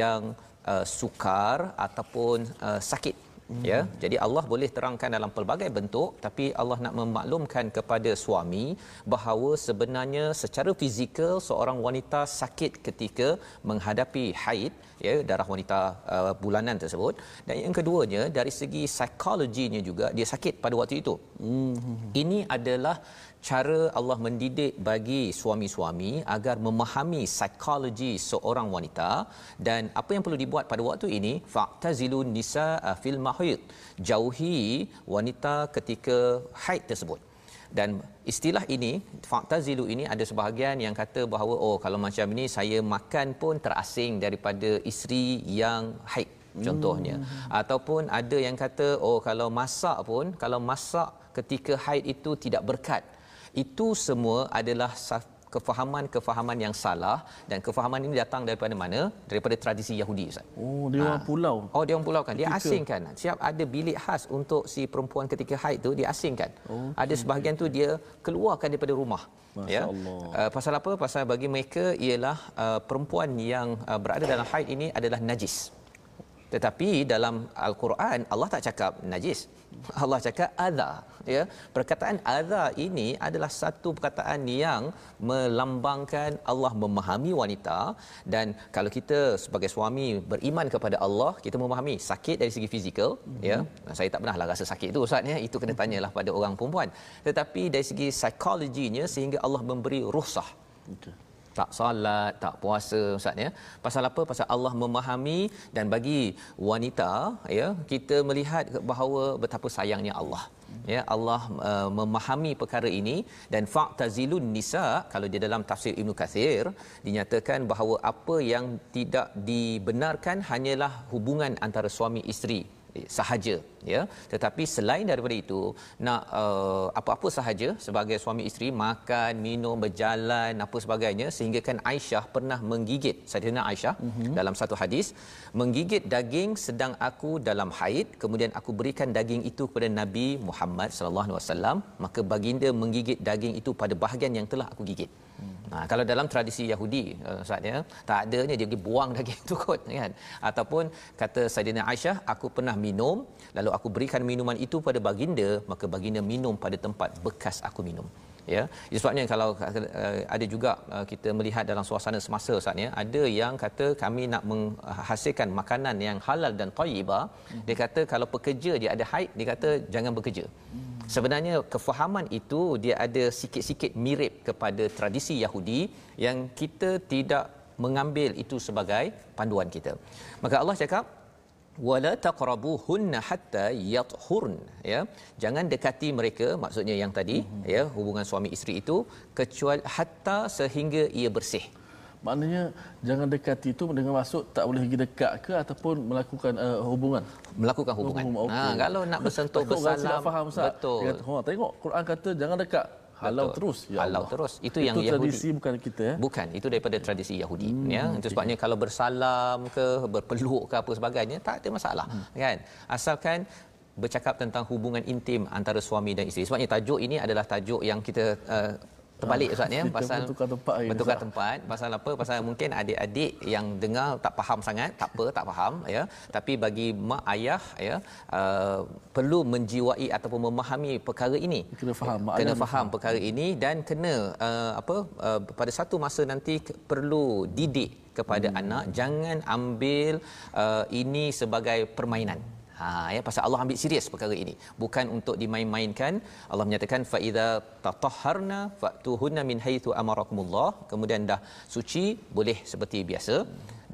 yang uh, sukar ataupun uh, sakit Hmm. ya jadi Allah boleh terangkan dalam pelbagai bentuk tapi Allah nak memaklumkan kepada suami bahawa sebenarnya secara fizikal seorang wanita sakit ketika menghadapi haid ya darah wanita uh, bulanan tersebut dan yang keduanya dari segi psikologinya juga dia sakit pada waktu itu hmm. ini adalah cara Allah mendidik bagi suami-suami agar memahami psikologi seorang wanita dan apa yang perlu dibuat pada waktu ini fa'tazilun nisa fil mahid jauhi wanita ketika haid tersebut dan istilah ini fa'tazilu ini ada sebahagian yang kata bahawa oh kalau macam ini saya makan pun terasing daripada isteri yang haid contohnya hmm. ataupun ada yang kata oh kalau masak pun kalau masak ketika haid itu tidak berkat itu semua adalah kefahaman-kefahaman yang salah dan kefahaman ini datang daripada mana? Daripada tradisi Yahudi Ustaz. Oh, dia orang ha. pulau. Oh, dia orang pulau kan. Dia asing kan. Siap ada bilik khas untuk si perempuan ketika haid tu dia asing kan. Oh, ada sebahagian tu dia keluarkan daripada rumah. Masya ya. Allah. Uh, pasal apa? Pasal bagi mereka ialah uh, perempuan yang uh, berada dalam haid ini adalah najis. Tetapi dalam al-Quran Allah tak cakap najis. [laughs] Allah cakap adha ya. Perkataan adha ini adalah satu perkataan yang melambangkan Allah memahami wanita dan kalau kita sebagai suami beriman kepada Allah kita memahami sakit dari segi fizikal mm-hmm. ya. Saya tak pernahlah rasa sakit itu ustaz ya. Itu kena tanyalah pada orang perempuan. Tetapi dari segi psikologinya sehingga Allah memberi ruhsah. Okay tak solat, tak puasa ustaz ya. Pasal apa? Pasal Allah memahami dan bagi wanita ya, kita melihat bahawa betapa sayangnya Allah. Ya, Allah uh, memahami perkara ini dan fa'tazilun nisa kalau di dalam tafsir Ibnu Katsir dinyatakan bahawa apa yang tidak dibenarkan hanyalah hubungan antara suami isteri sahaja ya tetapi selain daripada itu nak uh, apa-apa sahaja sebagai suami isteri makan minum berjalan apa sebagainya sehingga kan Aisyah pernah menggigit Saidina Aisyah mm-hmm. dalam satu hadis menggigit daging sedang aku dalam haid kemudian aku berikan daging itu kepada Nabi Muhammad sallallahu alaihi wasallam maka baginda menggigit daging itu pada bahagian yang telah aku gigit Ha, kalau dalam tradisi Yahudi uh, Ustaz ya, tak adanya dia pergi buang [laughs] daging itu kot kan. Ataupun kata Saidina Aisyah, aku pernah minum lalu aku berikan minuman itu pada baginda, maka baginda minum pada tempat bekas aku minum. Ya. Sebabnya kalau uh, ada juga uh, kita melihat dalam suasana semasa Ustaz ya, ada yang kata kami nak menghasilkan makanan yang halal dan thayyibah. Hmm. Dia kata kalau pekerja dia ada haid, dia kata jangan bekerja. Hmm sebenarnya kefahaman itu dia ada sikit-sikit mirip kepada tradisi Yahudi yang kita tidak mengambil itu sebagai panduan kita. Maka Allah cakap wala taqrabuhunna hatta yathurn ya jangan dekati mereka maksudnya yang tadi mm-hmm. ya hubungan suami isteri itu kecuali hatta sehingga ia bersih Maknanya jangan dekati itu dengan maksud tak boleh pergi dekat ke ataupun melakukan uh, hubungan. Melakukan hubungan. hubungan. Okay. Ha kalau nak bersentuh bersalam faham, betul. Dia kata, oh, tengok Quran kata jangan dekat. Halau betul. terus ya Halau Allah. terus. Itu, itu yang Yahudi. tradisi bukan kita ya. Bukan, itu daripada tradisi Yahudi hmm, ya. Itu sebabnya kalau bersalam ke berpeluk ke apa sebagainya tak ada masalah hmm. kan. Asalkan bercakap tentang hubungan intim antara suami dan isteri. Sebabnya tajuk ini adalah tajuk yang kita uh, terbalik ustaz ya. Pasal bertukar tempat bertukar tempat pasal apa? Pasal mungkin adik-adik yang dengar tak faham sangat tak apa tak faham ya. Tapi bagi mak ayah ya uh, perlu menjiwai ataupun memahami perkara ini. Kena faham mak kena faham perkara ini dan kena uh, apa uh, pada satu masa nanti perlu didik kepada hmm. anak jangan ambil uh, ini sebagai permainan Ha ya pasal Allah ambil serius perkara ini. Bukan untuk dimain-mainkan. Allah menyatakan fa idza tatahharna fatuhunna min haitsu amarakumullah. Kemudian dah suci boleh seperti biasa.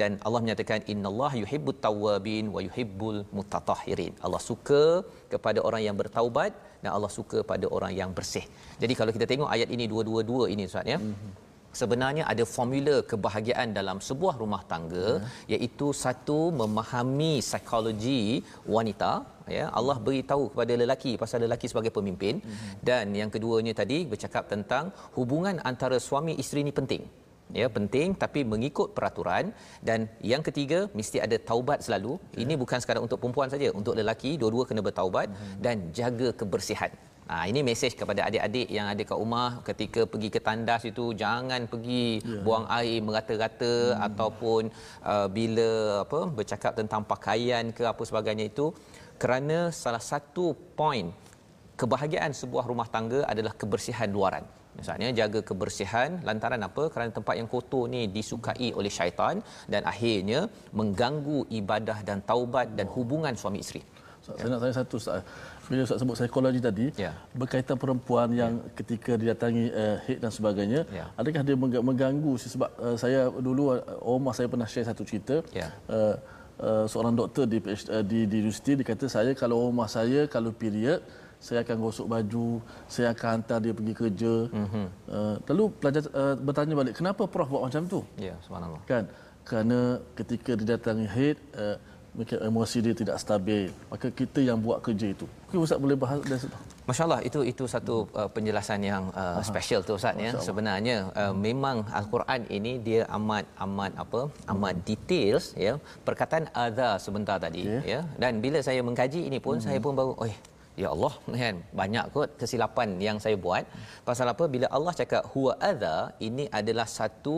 Dan Allah menyatakan innallaha yuhibbut tawwabin wa yuhibbul mutatahhirin. Allah suka kepada orang yang bertaubat dan Allah suka pada orang yang bersih. Jadi kalau kita tengok ayat ini dua-dua-dua ini Ustaz ya. Mm-hmm sebenarnya ada formula kebahagiaan dalam sebuah rumah tangga hmm. iaitu satu memahami psikologi wanita ya Allah beritahu kepada lelaki pasal lelaki sebagai pemimpin hmm. dan yang keduanya tadi bercakap tentang hubungan antara suami isteri ini penting ya penting tapi mengikut peraturan dan yang ketiga mesti ada taubat selalu ya. ini bukan sekadar untuk perempuan saja untuk lelaki dua-dua kena bertaubat hmm. dan jaga kebersihan Ha, ini mesej kepada adik-adik yang ada kat rumah ketika pergi ke tandas itu jangan pergi yeah. buang air merata-rata hmm. ataupun uh, bila apa bercakap tentang pakaian ke apa sebagainya itu kerana salah satu poin kebahagiaan sebuah rumah tangga adalah kebersihan luaran. Misalnya jaga kebersihan lantaran apa? Kerana tempat yang kotor ni disukai oleh syaitan dan akhirnya mengganggu ibadah dan taubat dan hubungan suami isteri. Saya ya. nak tanya satu Ustaz bila Ustaz sebut psikologi tadi ya. berkaitan perempuan yang ya. ketika didatangi uh, hate dan sebagainya ya. adakah dia mengganggu sebab uh, saya dulu uh, rumah saya pernah share satu cerita ya. uh, uh, seorang doktor di, uh, di di universiti dia kata saya kalau rumah saya kalau period saya akan gosok baju saya akan hantar dia pergi kerja mm-hmm. uh, lalu pelajar uh, bertanya balik kenapa prof buat macam tu ya subhanallah kan kerana ketika didatangi hate uh, mungkin emosi dia tidak stabil. Maka kita yang buat kerja itu. Mungkin ustaz boleh bahas dari situ masyaallah itu itu satu uh, penjelasan yang uh, special tu ustaz ya. Sebenarnya uh, memang al-Quran ini dia amat amat apa amat details ya. Perkataan adza sebentar tadi okay. ya. Dan bila saya mengkaji ini pun hmm. saya pun baru oh ya Allah kan banyak kot kesilapan yang saya buat pasal apa bila Allah cakap huwa adha ini adalah satu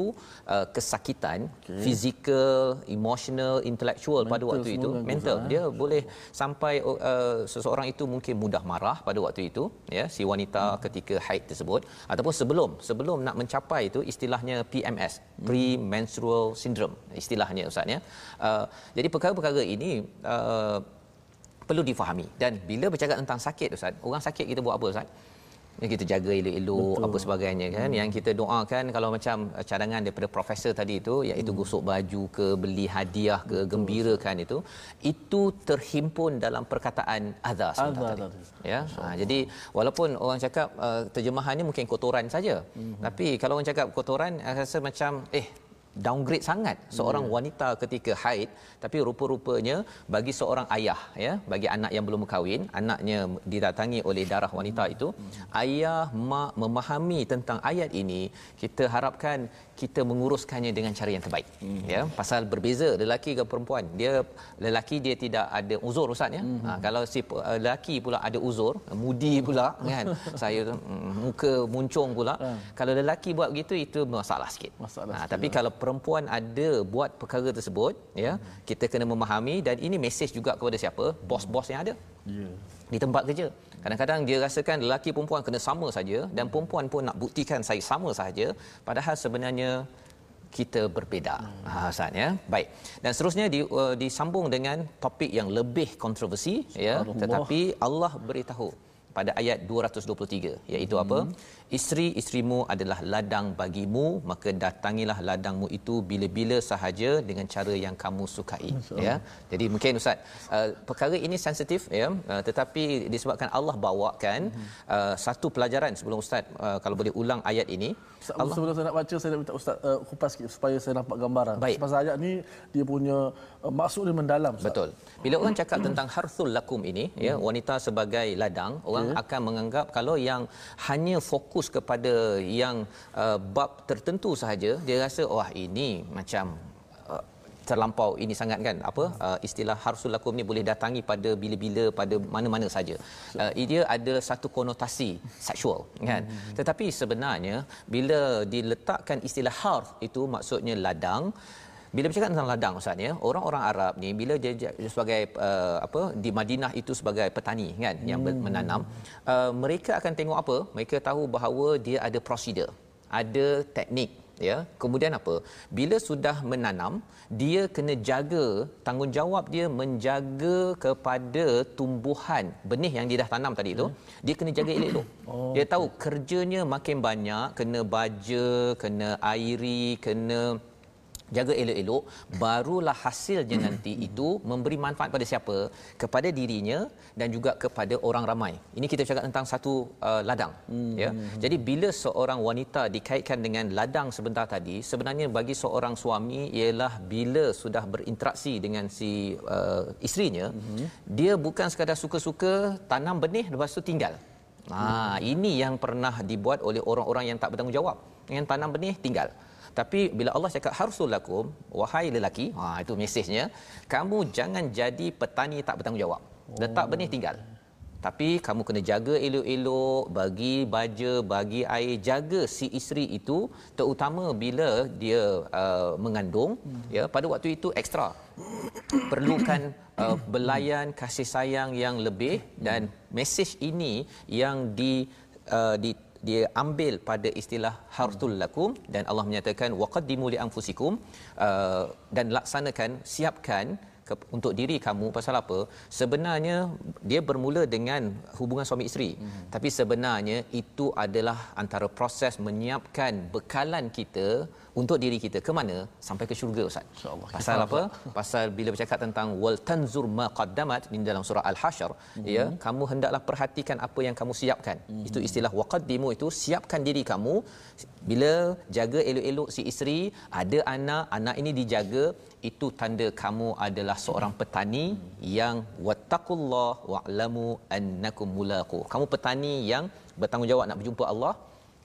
uh, kesakitan okay. fizikal emotional intellectual mental pada waktu itu mental juga, dia ha? boleh sampai uh, seseorang itu mungkin mudah marah pada waktu itu ya si wanita hmm. ketika haid tersebut ataupun sebelum sebelum nak mencapai itu istilahnya PMS hmm. premenstrual syndrome istilahnya ustaz ya uh, jadi perkara-perkara ini uh, perlu difahami dan bila bercakap tentang sakit ustaz orang sakit kita buat apa ustaz yang kita jaga elok-elok apa sebagainya kan hmm. yang kita doakan kalau macam uh, cadangan daripada profesor tadi itu iaitu hmm. gosok baju ke beli hadiah ke Betul. gembirakan itu itu terhimpun dalam perkataan sebentar tadi ya ha, jadi walaupun orang cakap uh, terjemahannya mungkin kotoran saja hmm. tapi kalau orang cakap kotoran rasa macam eh downgrade sangat seorang yeah. wanita ketika haid tapi rupa-rupanya bagi seorang ayah ya bagi anak yang belum berkahwin anaknya didatangi oleh darah wanita itu mm. ayah mak memahami tentang ayat ini kita harapkan kita menguruskannya dengan cara yang terbaik mm. ya pasal berbeza lelaki dan perempuan dia lelaki dia tidak ada uzur ustaz ya mm. ha, kalau si uh, lelaki pula ada uzur mudi pula [laughs] kan saya mm, muka muncung pula uh. kalau lelaki buat begitu itu masalah sikit masalah ha, tapi kalau perempuan ada buat perkara tersebut ya hmm. kita kena memahami dan ini mesej juga kepada siapa bos-bos yang ada yeah. Di tempat kerja kadang-kadang dia rasakan lelaki perempuan kena sama saja dan perempuan pun nak buktikan saya sama saja padahal sebenarnya kita berbeza. Hmm. Ha Ustaz ya. Baik. Dan seterusnya di, uh, disambung dengan topik yang lebih kontroversi ya tetapi Allah beritahu pada ayat 223 iaitu hmm. apa? Isteri-isterimu adalah ladang bagimu maka datangilah ladangmu itu bila-bila sahaja dengan cara yang kamu sukai ya. Jadi mungkin ustaz uh, perkara ini sensitif ya uh, tetapi disebabkan Allah bawakan uh, satu pelajaran sebelum ustaz uh, kalau boleh ulang ayat ini. Allah sebelum saya nak baca saya nak minta ustaz uh, kupas sikit supaya saya nampak gambaran. Baik. pasal ayat ni dia punya uh, maksud dia mendalam ustaz. betul. Bila orang cakap tentang harthul lakum ini ya wanita sebagai ladang orang okay. akan menganggap kalau yang hanya fokus fokus kepada yang uh, bab tertentu sahaja dia rasa wah ini macam uh, terlampau ini sangat kan apa uh, istilah harsul lakum ni boleh datangi pada bila-bila pada mana-mana saja uh, dia ada satu konotasi seksual kan hmm. tetapi sebenarnya bila diletakkan istilah har itu maksudnya ladang bila bercakap tentang ladang ustaz ya orang-orang Arab ni bila dia sebagai uh, apa di Madinah itu sebagai petani kan yang hmm. menanam uh, mereka akan tengok apa? Mereka tahu bahawa dia ada prosedur ada teknik ya. Kemudian apa? Bila sudah menanam dia kena jaga tanggungjawab dia menjaga kepada tumbuhan benih yang dia dah tanam tadi tu hmm. dia kena jaga elok-elok. Oh, dia tahu kerjanya makin banyak kena baja kena airi kena jaga elok-elok barulah hasilnya nanti itu memberi manfaat pada siapa kepada dirinya dan juga kepada orang ramai ini kita cakap tentang satu uh, ladang hmm. ya jadi bila seorang wanita dikaitkan dengan ladang sebentar tadi sebenarnya bagi seorang suami ialah bila sudah berinteraksi dengan si uh, isterinya hmm. dia bukan sekadar suka-suka tanam benih lepas tu tinggal Ha, ini yang pernah dibuat oleh orang-orang yang tak bertanggungjawab. Yang tanam benih tinggal. Tapi bila Allah cakap harsul lakum, wahai lelaki, ha itu mesejnya, kamu jangan jadi petani tak bertanggungjawab. Letak benih tinggal. Tapi kamu kena jaga elok-elok, bagi baja, bagi air, jaga si isteri itu terutama bila dia uh, mengandung, hmm. ya pada waktu itu ekstra. [coughs] Perlukan uh, belayan kasih sayang yang lebih dan mesej ini yang di uh, di dia ambil pada istilah hartul lakum dan Allah menyatakan waqaddimu li anfusikum uh, dan laksanakan siapkan ke, untuk diri kamu pasal apa? Sebenarnya dia bermula dengan hubungan suami isteri. Hmm. tapi sebenarnya itu adalah antara proses menyiapkan bekalan kita untuk diri kita. Ke mana? Sampai ke syurga ustaz. Insyaallah. Pasal apa? [laughs] Pasal bila bercakap tentang wal tanzur ma qaddamat di dalam surah al-hasyr hmm. ya kamu hendaklah perhatikan apa yang kamu siapkan. Hmm. itu istilah waqaddimu itu siapkan diri kamu. Bila jaga elok-elok si isteri ada anak anak ini dijaga itu tanda kamu adalah seorang petani yang wattaqullah wa'lamu annakum mulaqu kamu petani yang bertanggungjawab nak berjumpa Allah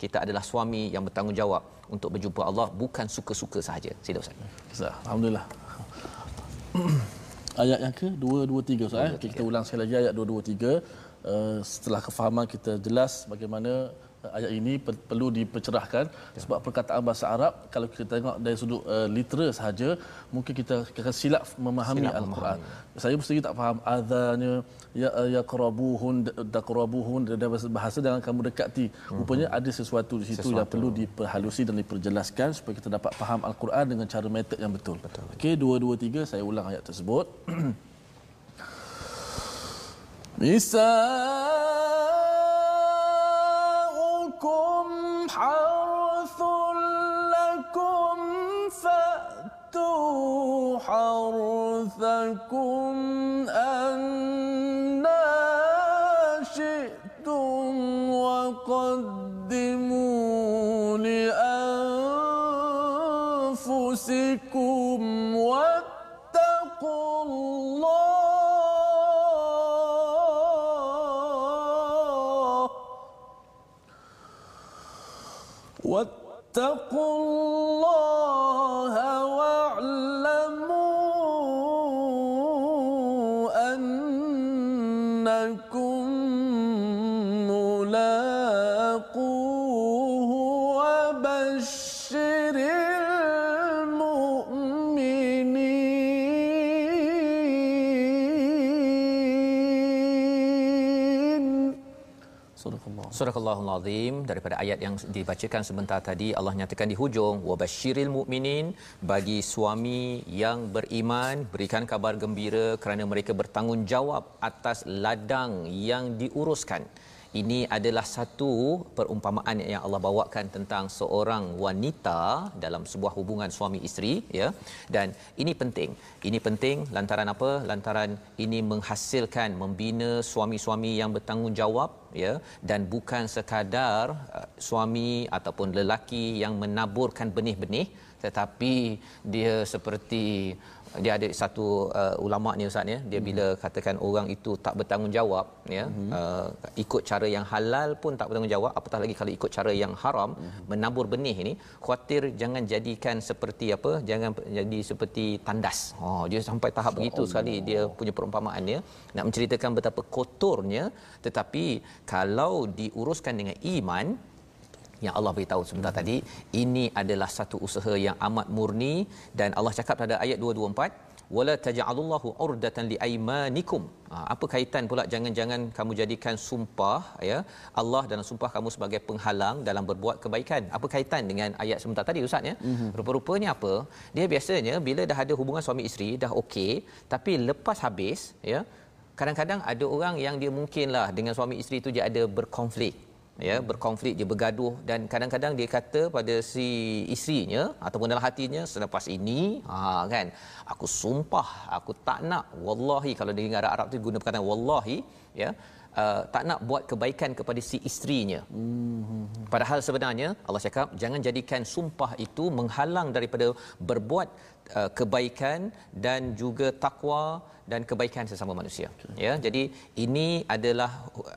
kita adalah suami yang bertanggungjawab untuk berjumpa Allah bukan suka-suka sahaja. Sila Ustaz. Alhamdulillah. [clears throat] ayat yang ke 223 Ustaz eh. Okay, kita ulang sekali lagi ayat 223 uh, setelah kefahaman kita jelas bagaimana ayat ini perlu dipercerahkan ya. sebab perkataan bahasa Arab kalau kita tengok dari sudut uh, literal sahaja mungkin kita akan silap memahami silap al-Quran. Memahami. Saya mesti tak faham azannya ya uh, ya qarabuhun daqrabuhun dan bahasa jangan kamu dekati. Hmm. Rupanya ada sesuatu di situ sesuatu. yang perlu diperhalusi dan diperjelaskan supaya kita dapat faham al-Quran dengan cara metod yang betul. betul. Okey 2 2 3 saya ulang ayat tersebut. [clears throat] نساؤكم حرث لكم فأتوا حرثكم أنا واتقوا الله Astaghfirullahalazim daripada ayat yang dibacakan sebentar tadi Allah nyatakan di hujung wabashiril mukminin bagi suami yang beriman berikan kabar gembira kerana mereka bertanggungjawab atas ladang yang diuruskan ini adalah satu perumpamaan yang Allah bawakan tentang seorang wanita dalam sebuah hubungan suami isteri ya. Dan ini penting. Ini penting lantaran apa? Lantaran ini menghasilkan membina suami-suami yang bertanggungjawab ya. Dan bukan sekadar uh, suami ataupun lelaki yang menaburkan benih-benih tetapi dia seperti dia ada satu uh, ulama ni ustaz ya dia bila hmm. katakan orang itu tak bertanggungjawab ya hmm. uh, ikut cara yang halal pun tak bertanggungjawab apatah lagi kalau ikut cara yang haram hmm. menabur benih ini khuatir jangan jadikan seperti apa jangan jadi seperti tandas oh dia sampai tahap so, begitu Allah. sekali dia punya perumpamaannya nak menceritakan betapa kotornya tetapi kalau diuruskan dengan iman yang Allah beritahu sebentar tadi ini adalah satu usaha yang amat murni. Dan Allah cakap pada ayat 224 wala taj'alullahu urdatan liaymanikum. Ha, apa kaitan pula jangan-jangan kamu jadikan sumpah ya Allah dan sumpah kamu sebagai penghalang dalam berbuat kebaikan. Apa kaitan dengan ayat sebentar tadi ustaz ya? Mm-hmm. rupa-rupanya apa? Dia biasanya bila dah ada hubungan suami isteri dah okey tapi lepas habis ya kadang-kadang ada orang yang dia mungkinlah dengan suami isteri tu dia ada berkonflik ya berkonflik dia bergaduh dan kadang-kadang dia kata pada si isterinya ataupun dalam hatinya selepas ini ha kan aku sumpah aku tak nak wallahi kalau dia dengar Arab tu guna perkataan wallahi ya uh, tak nak buat kebaikan kepada si isterinya. Hmm. Padahal sebenarnya Allah cakap jangan jadikan sumpah itu menghalang daripada berbuat uh, kebaikan dan juga takwa dan kebaikan sesama manusia. Ya, jadi ini adalah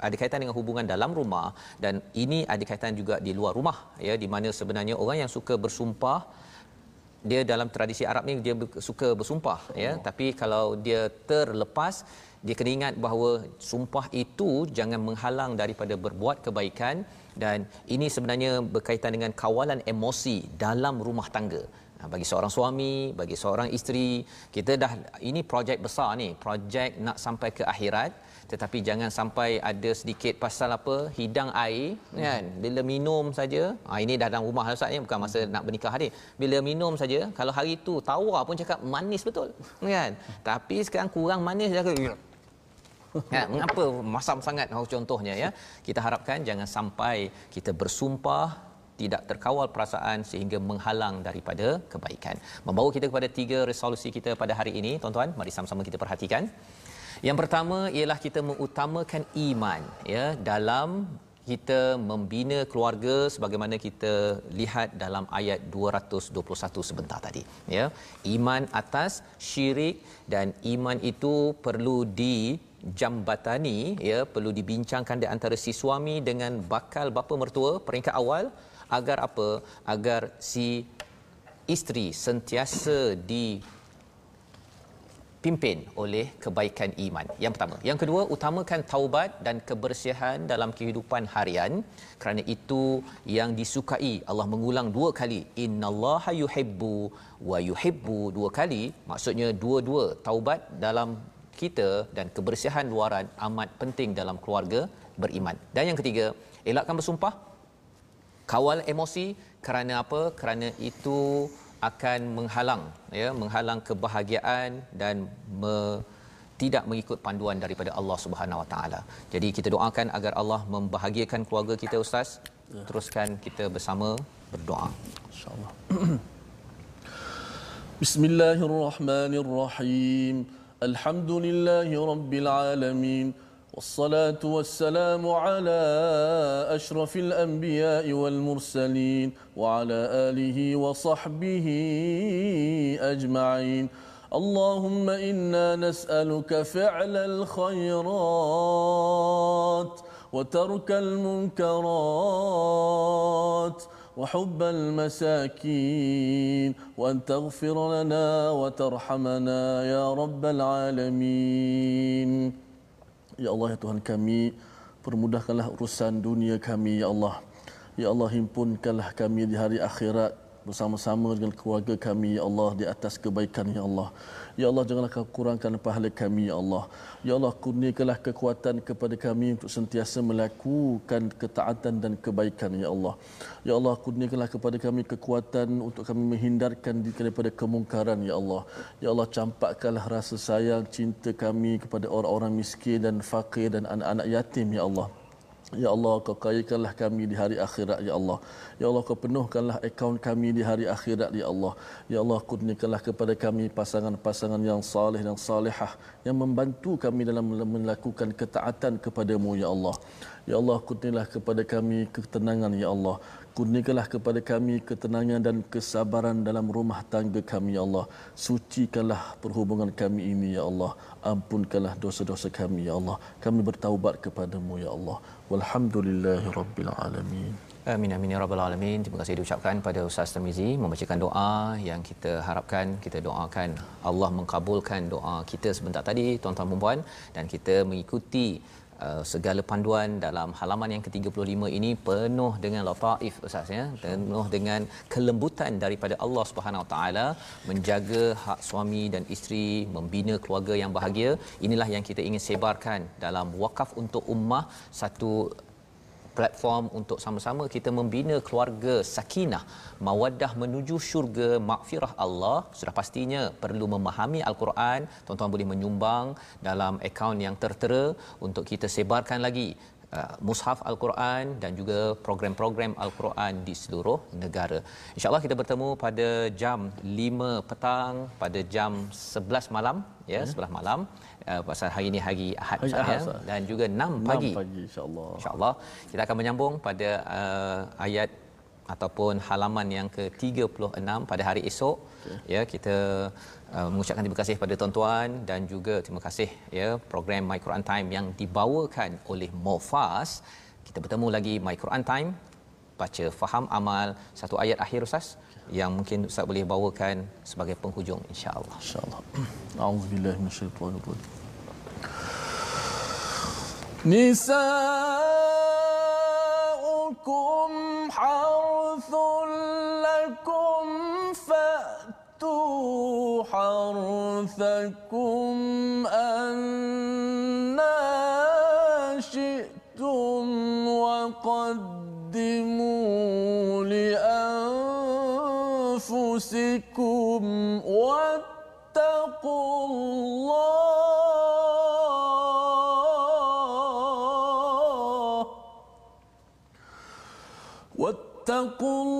ada kaitan dengan hubungan dalam rumah dan ini ada kaitan juga di luar rumah ya di mana sebenarnya orang yang suka bersumpah dia dalam tradisi Arab ni dia suka bersumpah ya oh. tapi kalau dia terlepas dia kena ingat bahawa sumpah itu jangan menghalang daripada berbuat kebaikan dan ini sebenarnya berkaitan dengan kawalan emosi dalam rumah tangga bagi seorang suami, bagi seorang isteri, kita dah ini projek besar ni, projek nak sampai ke akhirat, tetapi jangan sampai ada sedikit pasal apa hidang air kan. Bila minum saja, ha, ini dah dalam rumah Ustaz ni, bukan masa nak bernikah ni. Bila minum saja, kalau hari tu tawar pun cakap manis betul. Kan? Tapi sekarang kurang manis dah? Ya, [laughs] mengapa masam sangat contohnya ya? Kita harapkan jangan sampai kita bersumpah tidak terkawal perasaan sehingga menghalang daripada kebaikan. Membawa kita kepada tiga resolusi kita pada hari ini, tuan-tuan, mari sama-sama kita perhatikan. Yang pertama ialah kita mengutamakan iman ya dalam kita membina keluarga sebagaimana kita lihat dalam ayat 221 sebentar tadi ya iman atas syirik dan iman itu perlu di jambatani ya perlu dibincangkan di antara si suami dengan bakal bapa mertua peringkat awal agar apa agar si isteri sentiasa di dipimpin oleh kebaikan iman. Yang pertama. Yang kedua, utamakan taubat dan kebersihan dalam kehidupan harian. Kerana itu yang disukai. Allah mengulang dua kali. Innallaha yuhibbu wa yuhibbu dua kali. Maksudnya dua-dua taubat dalam kita dan kebersihan luaran amat penting dalam keluarga beriman. Dan yang ketiga, elakkan bersumpah. Kawal emosi kerana apa? Kerana itu akan menghalang ya menghalang kebahagiaan dan me, tidak mengikut panduan daripada Allah Subhanahu Wa Taala. Jadi kita doakan agar Allah membahagiakan keluarga kita ustaz. Ya. Teruskan kita bersama berdoa. Insya-Allah. [clears throat] Bismillahirrahmanirrahim. Alhamdulillahirabbil alamin. والصلاة والسلام على أشرف الأنبياء والمرسلين وعلى آله وصحبه أجمعين. اللهم إنا نسألك فعل الخيرات وترك المنكرات وحب المساكين وأن تغفر لنا وترحمنا يا رب العالمين. Ya Allah ya Tuhan kami permudahkanlah urusan dunia kami ya Allah. Ya Allah himpunkanlah kami di hari akhirat bersama-sama dengan keluarga kami ya Allah di atas kebaikan ya Allah ya Allah janganlah kau kurangkan pahala kami ya Allah. Ya Allah kurniakanlah kekuatan kepada kami untuk sentiasa melakukan ketaatan dan kebaikan ya Allah. Ya Allah kurniakanlah kepada kami kekuatan untuk kami menghindarkan daripada kemungkaran ya Allah. Ya Allah campakkanlah rasa sayang cinta kami kepada orang-orang miskin dan fakir dan anak-anak yatim ya Allah Ya Allah, kau kayakanlah kami di hari akhirat, Ya Allah. Ya Allah, kau penuhkanlah akaun kami di hari akhirat, Ya Allah. Ya Allah, kurniakanlah kepada kami pasangan-pasangan yang salih dan salihah yang membantu kami dalam melakukan ketaatan kepadamu, Ya Allah. Ya Allah, kurniakanlah kepada kami ketenangan, Ya Allah. Kurniakanlah kepada kami ketenangan dan kesabaran dalam rumah tangga kami, Ya Allah. Sucikanlah perhubungan kami ini, Ya Allah. Ampunkanlah dosa-dosa kami, Ya Allah. Kami bertaubat kepadamu, Ya Allah. Walhamdulillahirrabbilalamin. Amin amin ya rabbal alamin. Terima kasih diucapkan pada Ustaz Tamizi membacakan doa yang kita harapkan kita doakan Allah mengkabulkan doa kita sebentar tadi tuan-tuan dan puan dan kita mengikuti Uh, segala panduan dalam halaman yang ke-35 ini penuh dengan lataif ustaz ya. Penuh dengan kelembutan daripada Allah Subhanahu taala menjaga hak suami dan isteri membina keluarga yang bahagia. Inilah yang kita ingin sebarkan dalam wakaf untuk ummah satu platform untuk sama-sama kita membina keluarga sakinah mawaddah menuju syurga makfirah Allah sudah pastinya perlu memahami al-Quran tuan-tuan boleh menyumbang dalam akaun yang tertera untuk kita sebarkan lagi uh, mushaf al-Quran dan juga program-program al-Quran di seluruh negara. Insya-Allah kita bertemu pada jam 5 petang pada jam 11 malam ya, 11 hmm. malam uh, pasal hari ini hari Ahad hari ya dan juga 6 pagi. 6 pagi insya-Allah. Insya-Allah kita akan menyambung pada uh, ayat ataupun halaman yang ke-36 pada hari esok. Okay. Ya, kita uh, mengucapkan terima kasih pada tuan-tuan dan juga terima kasih ya program My Quran Time yang dibawakan oleh Mofas. Kita bertemu lagi My Quran Time baca faham amal satu ayat akhir ustaz yang mungkin ustaz boleh bawakan sebagai penghujung insya-Allah. Insya-Allah. [clears throat] A'udzubillahi minasyaitonir rajim. نساؤكم حرث لكم فأتوا حرثكم أنا شئتم وقدموا لأنفسكم واتقوا الله واتقوا الله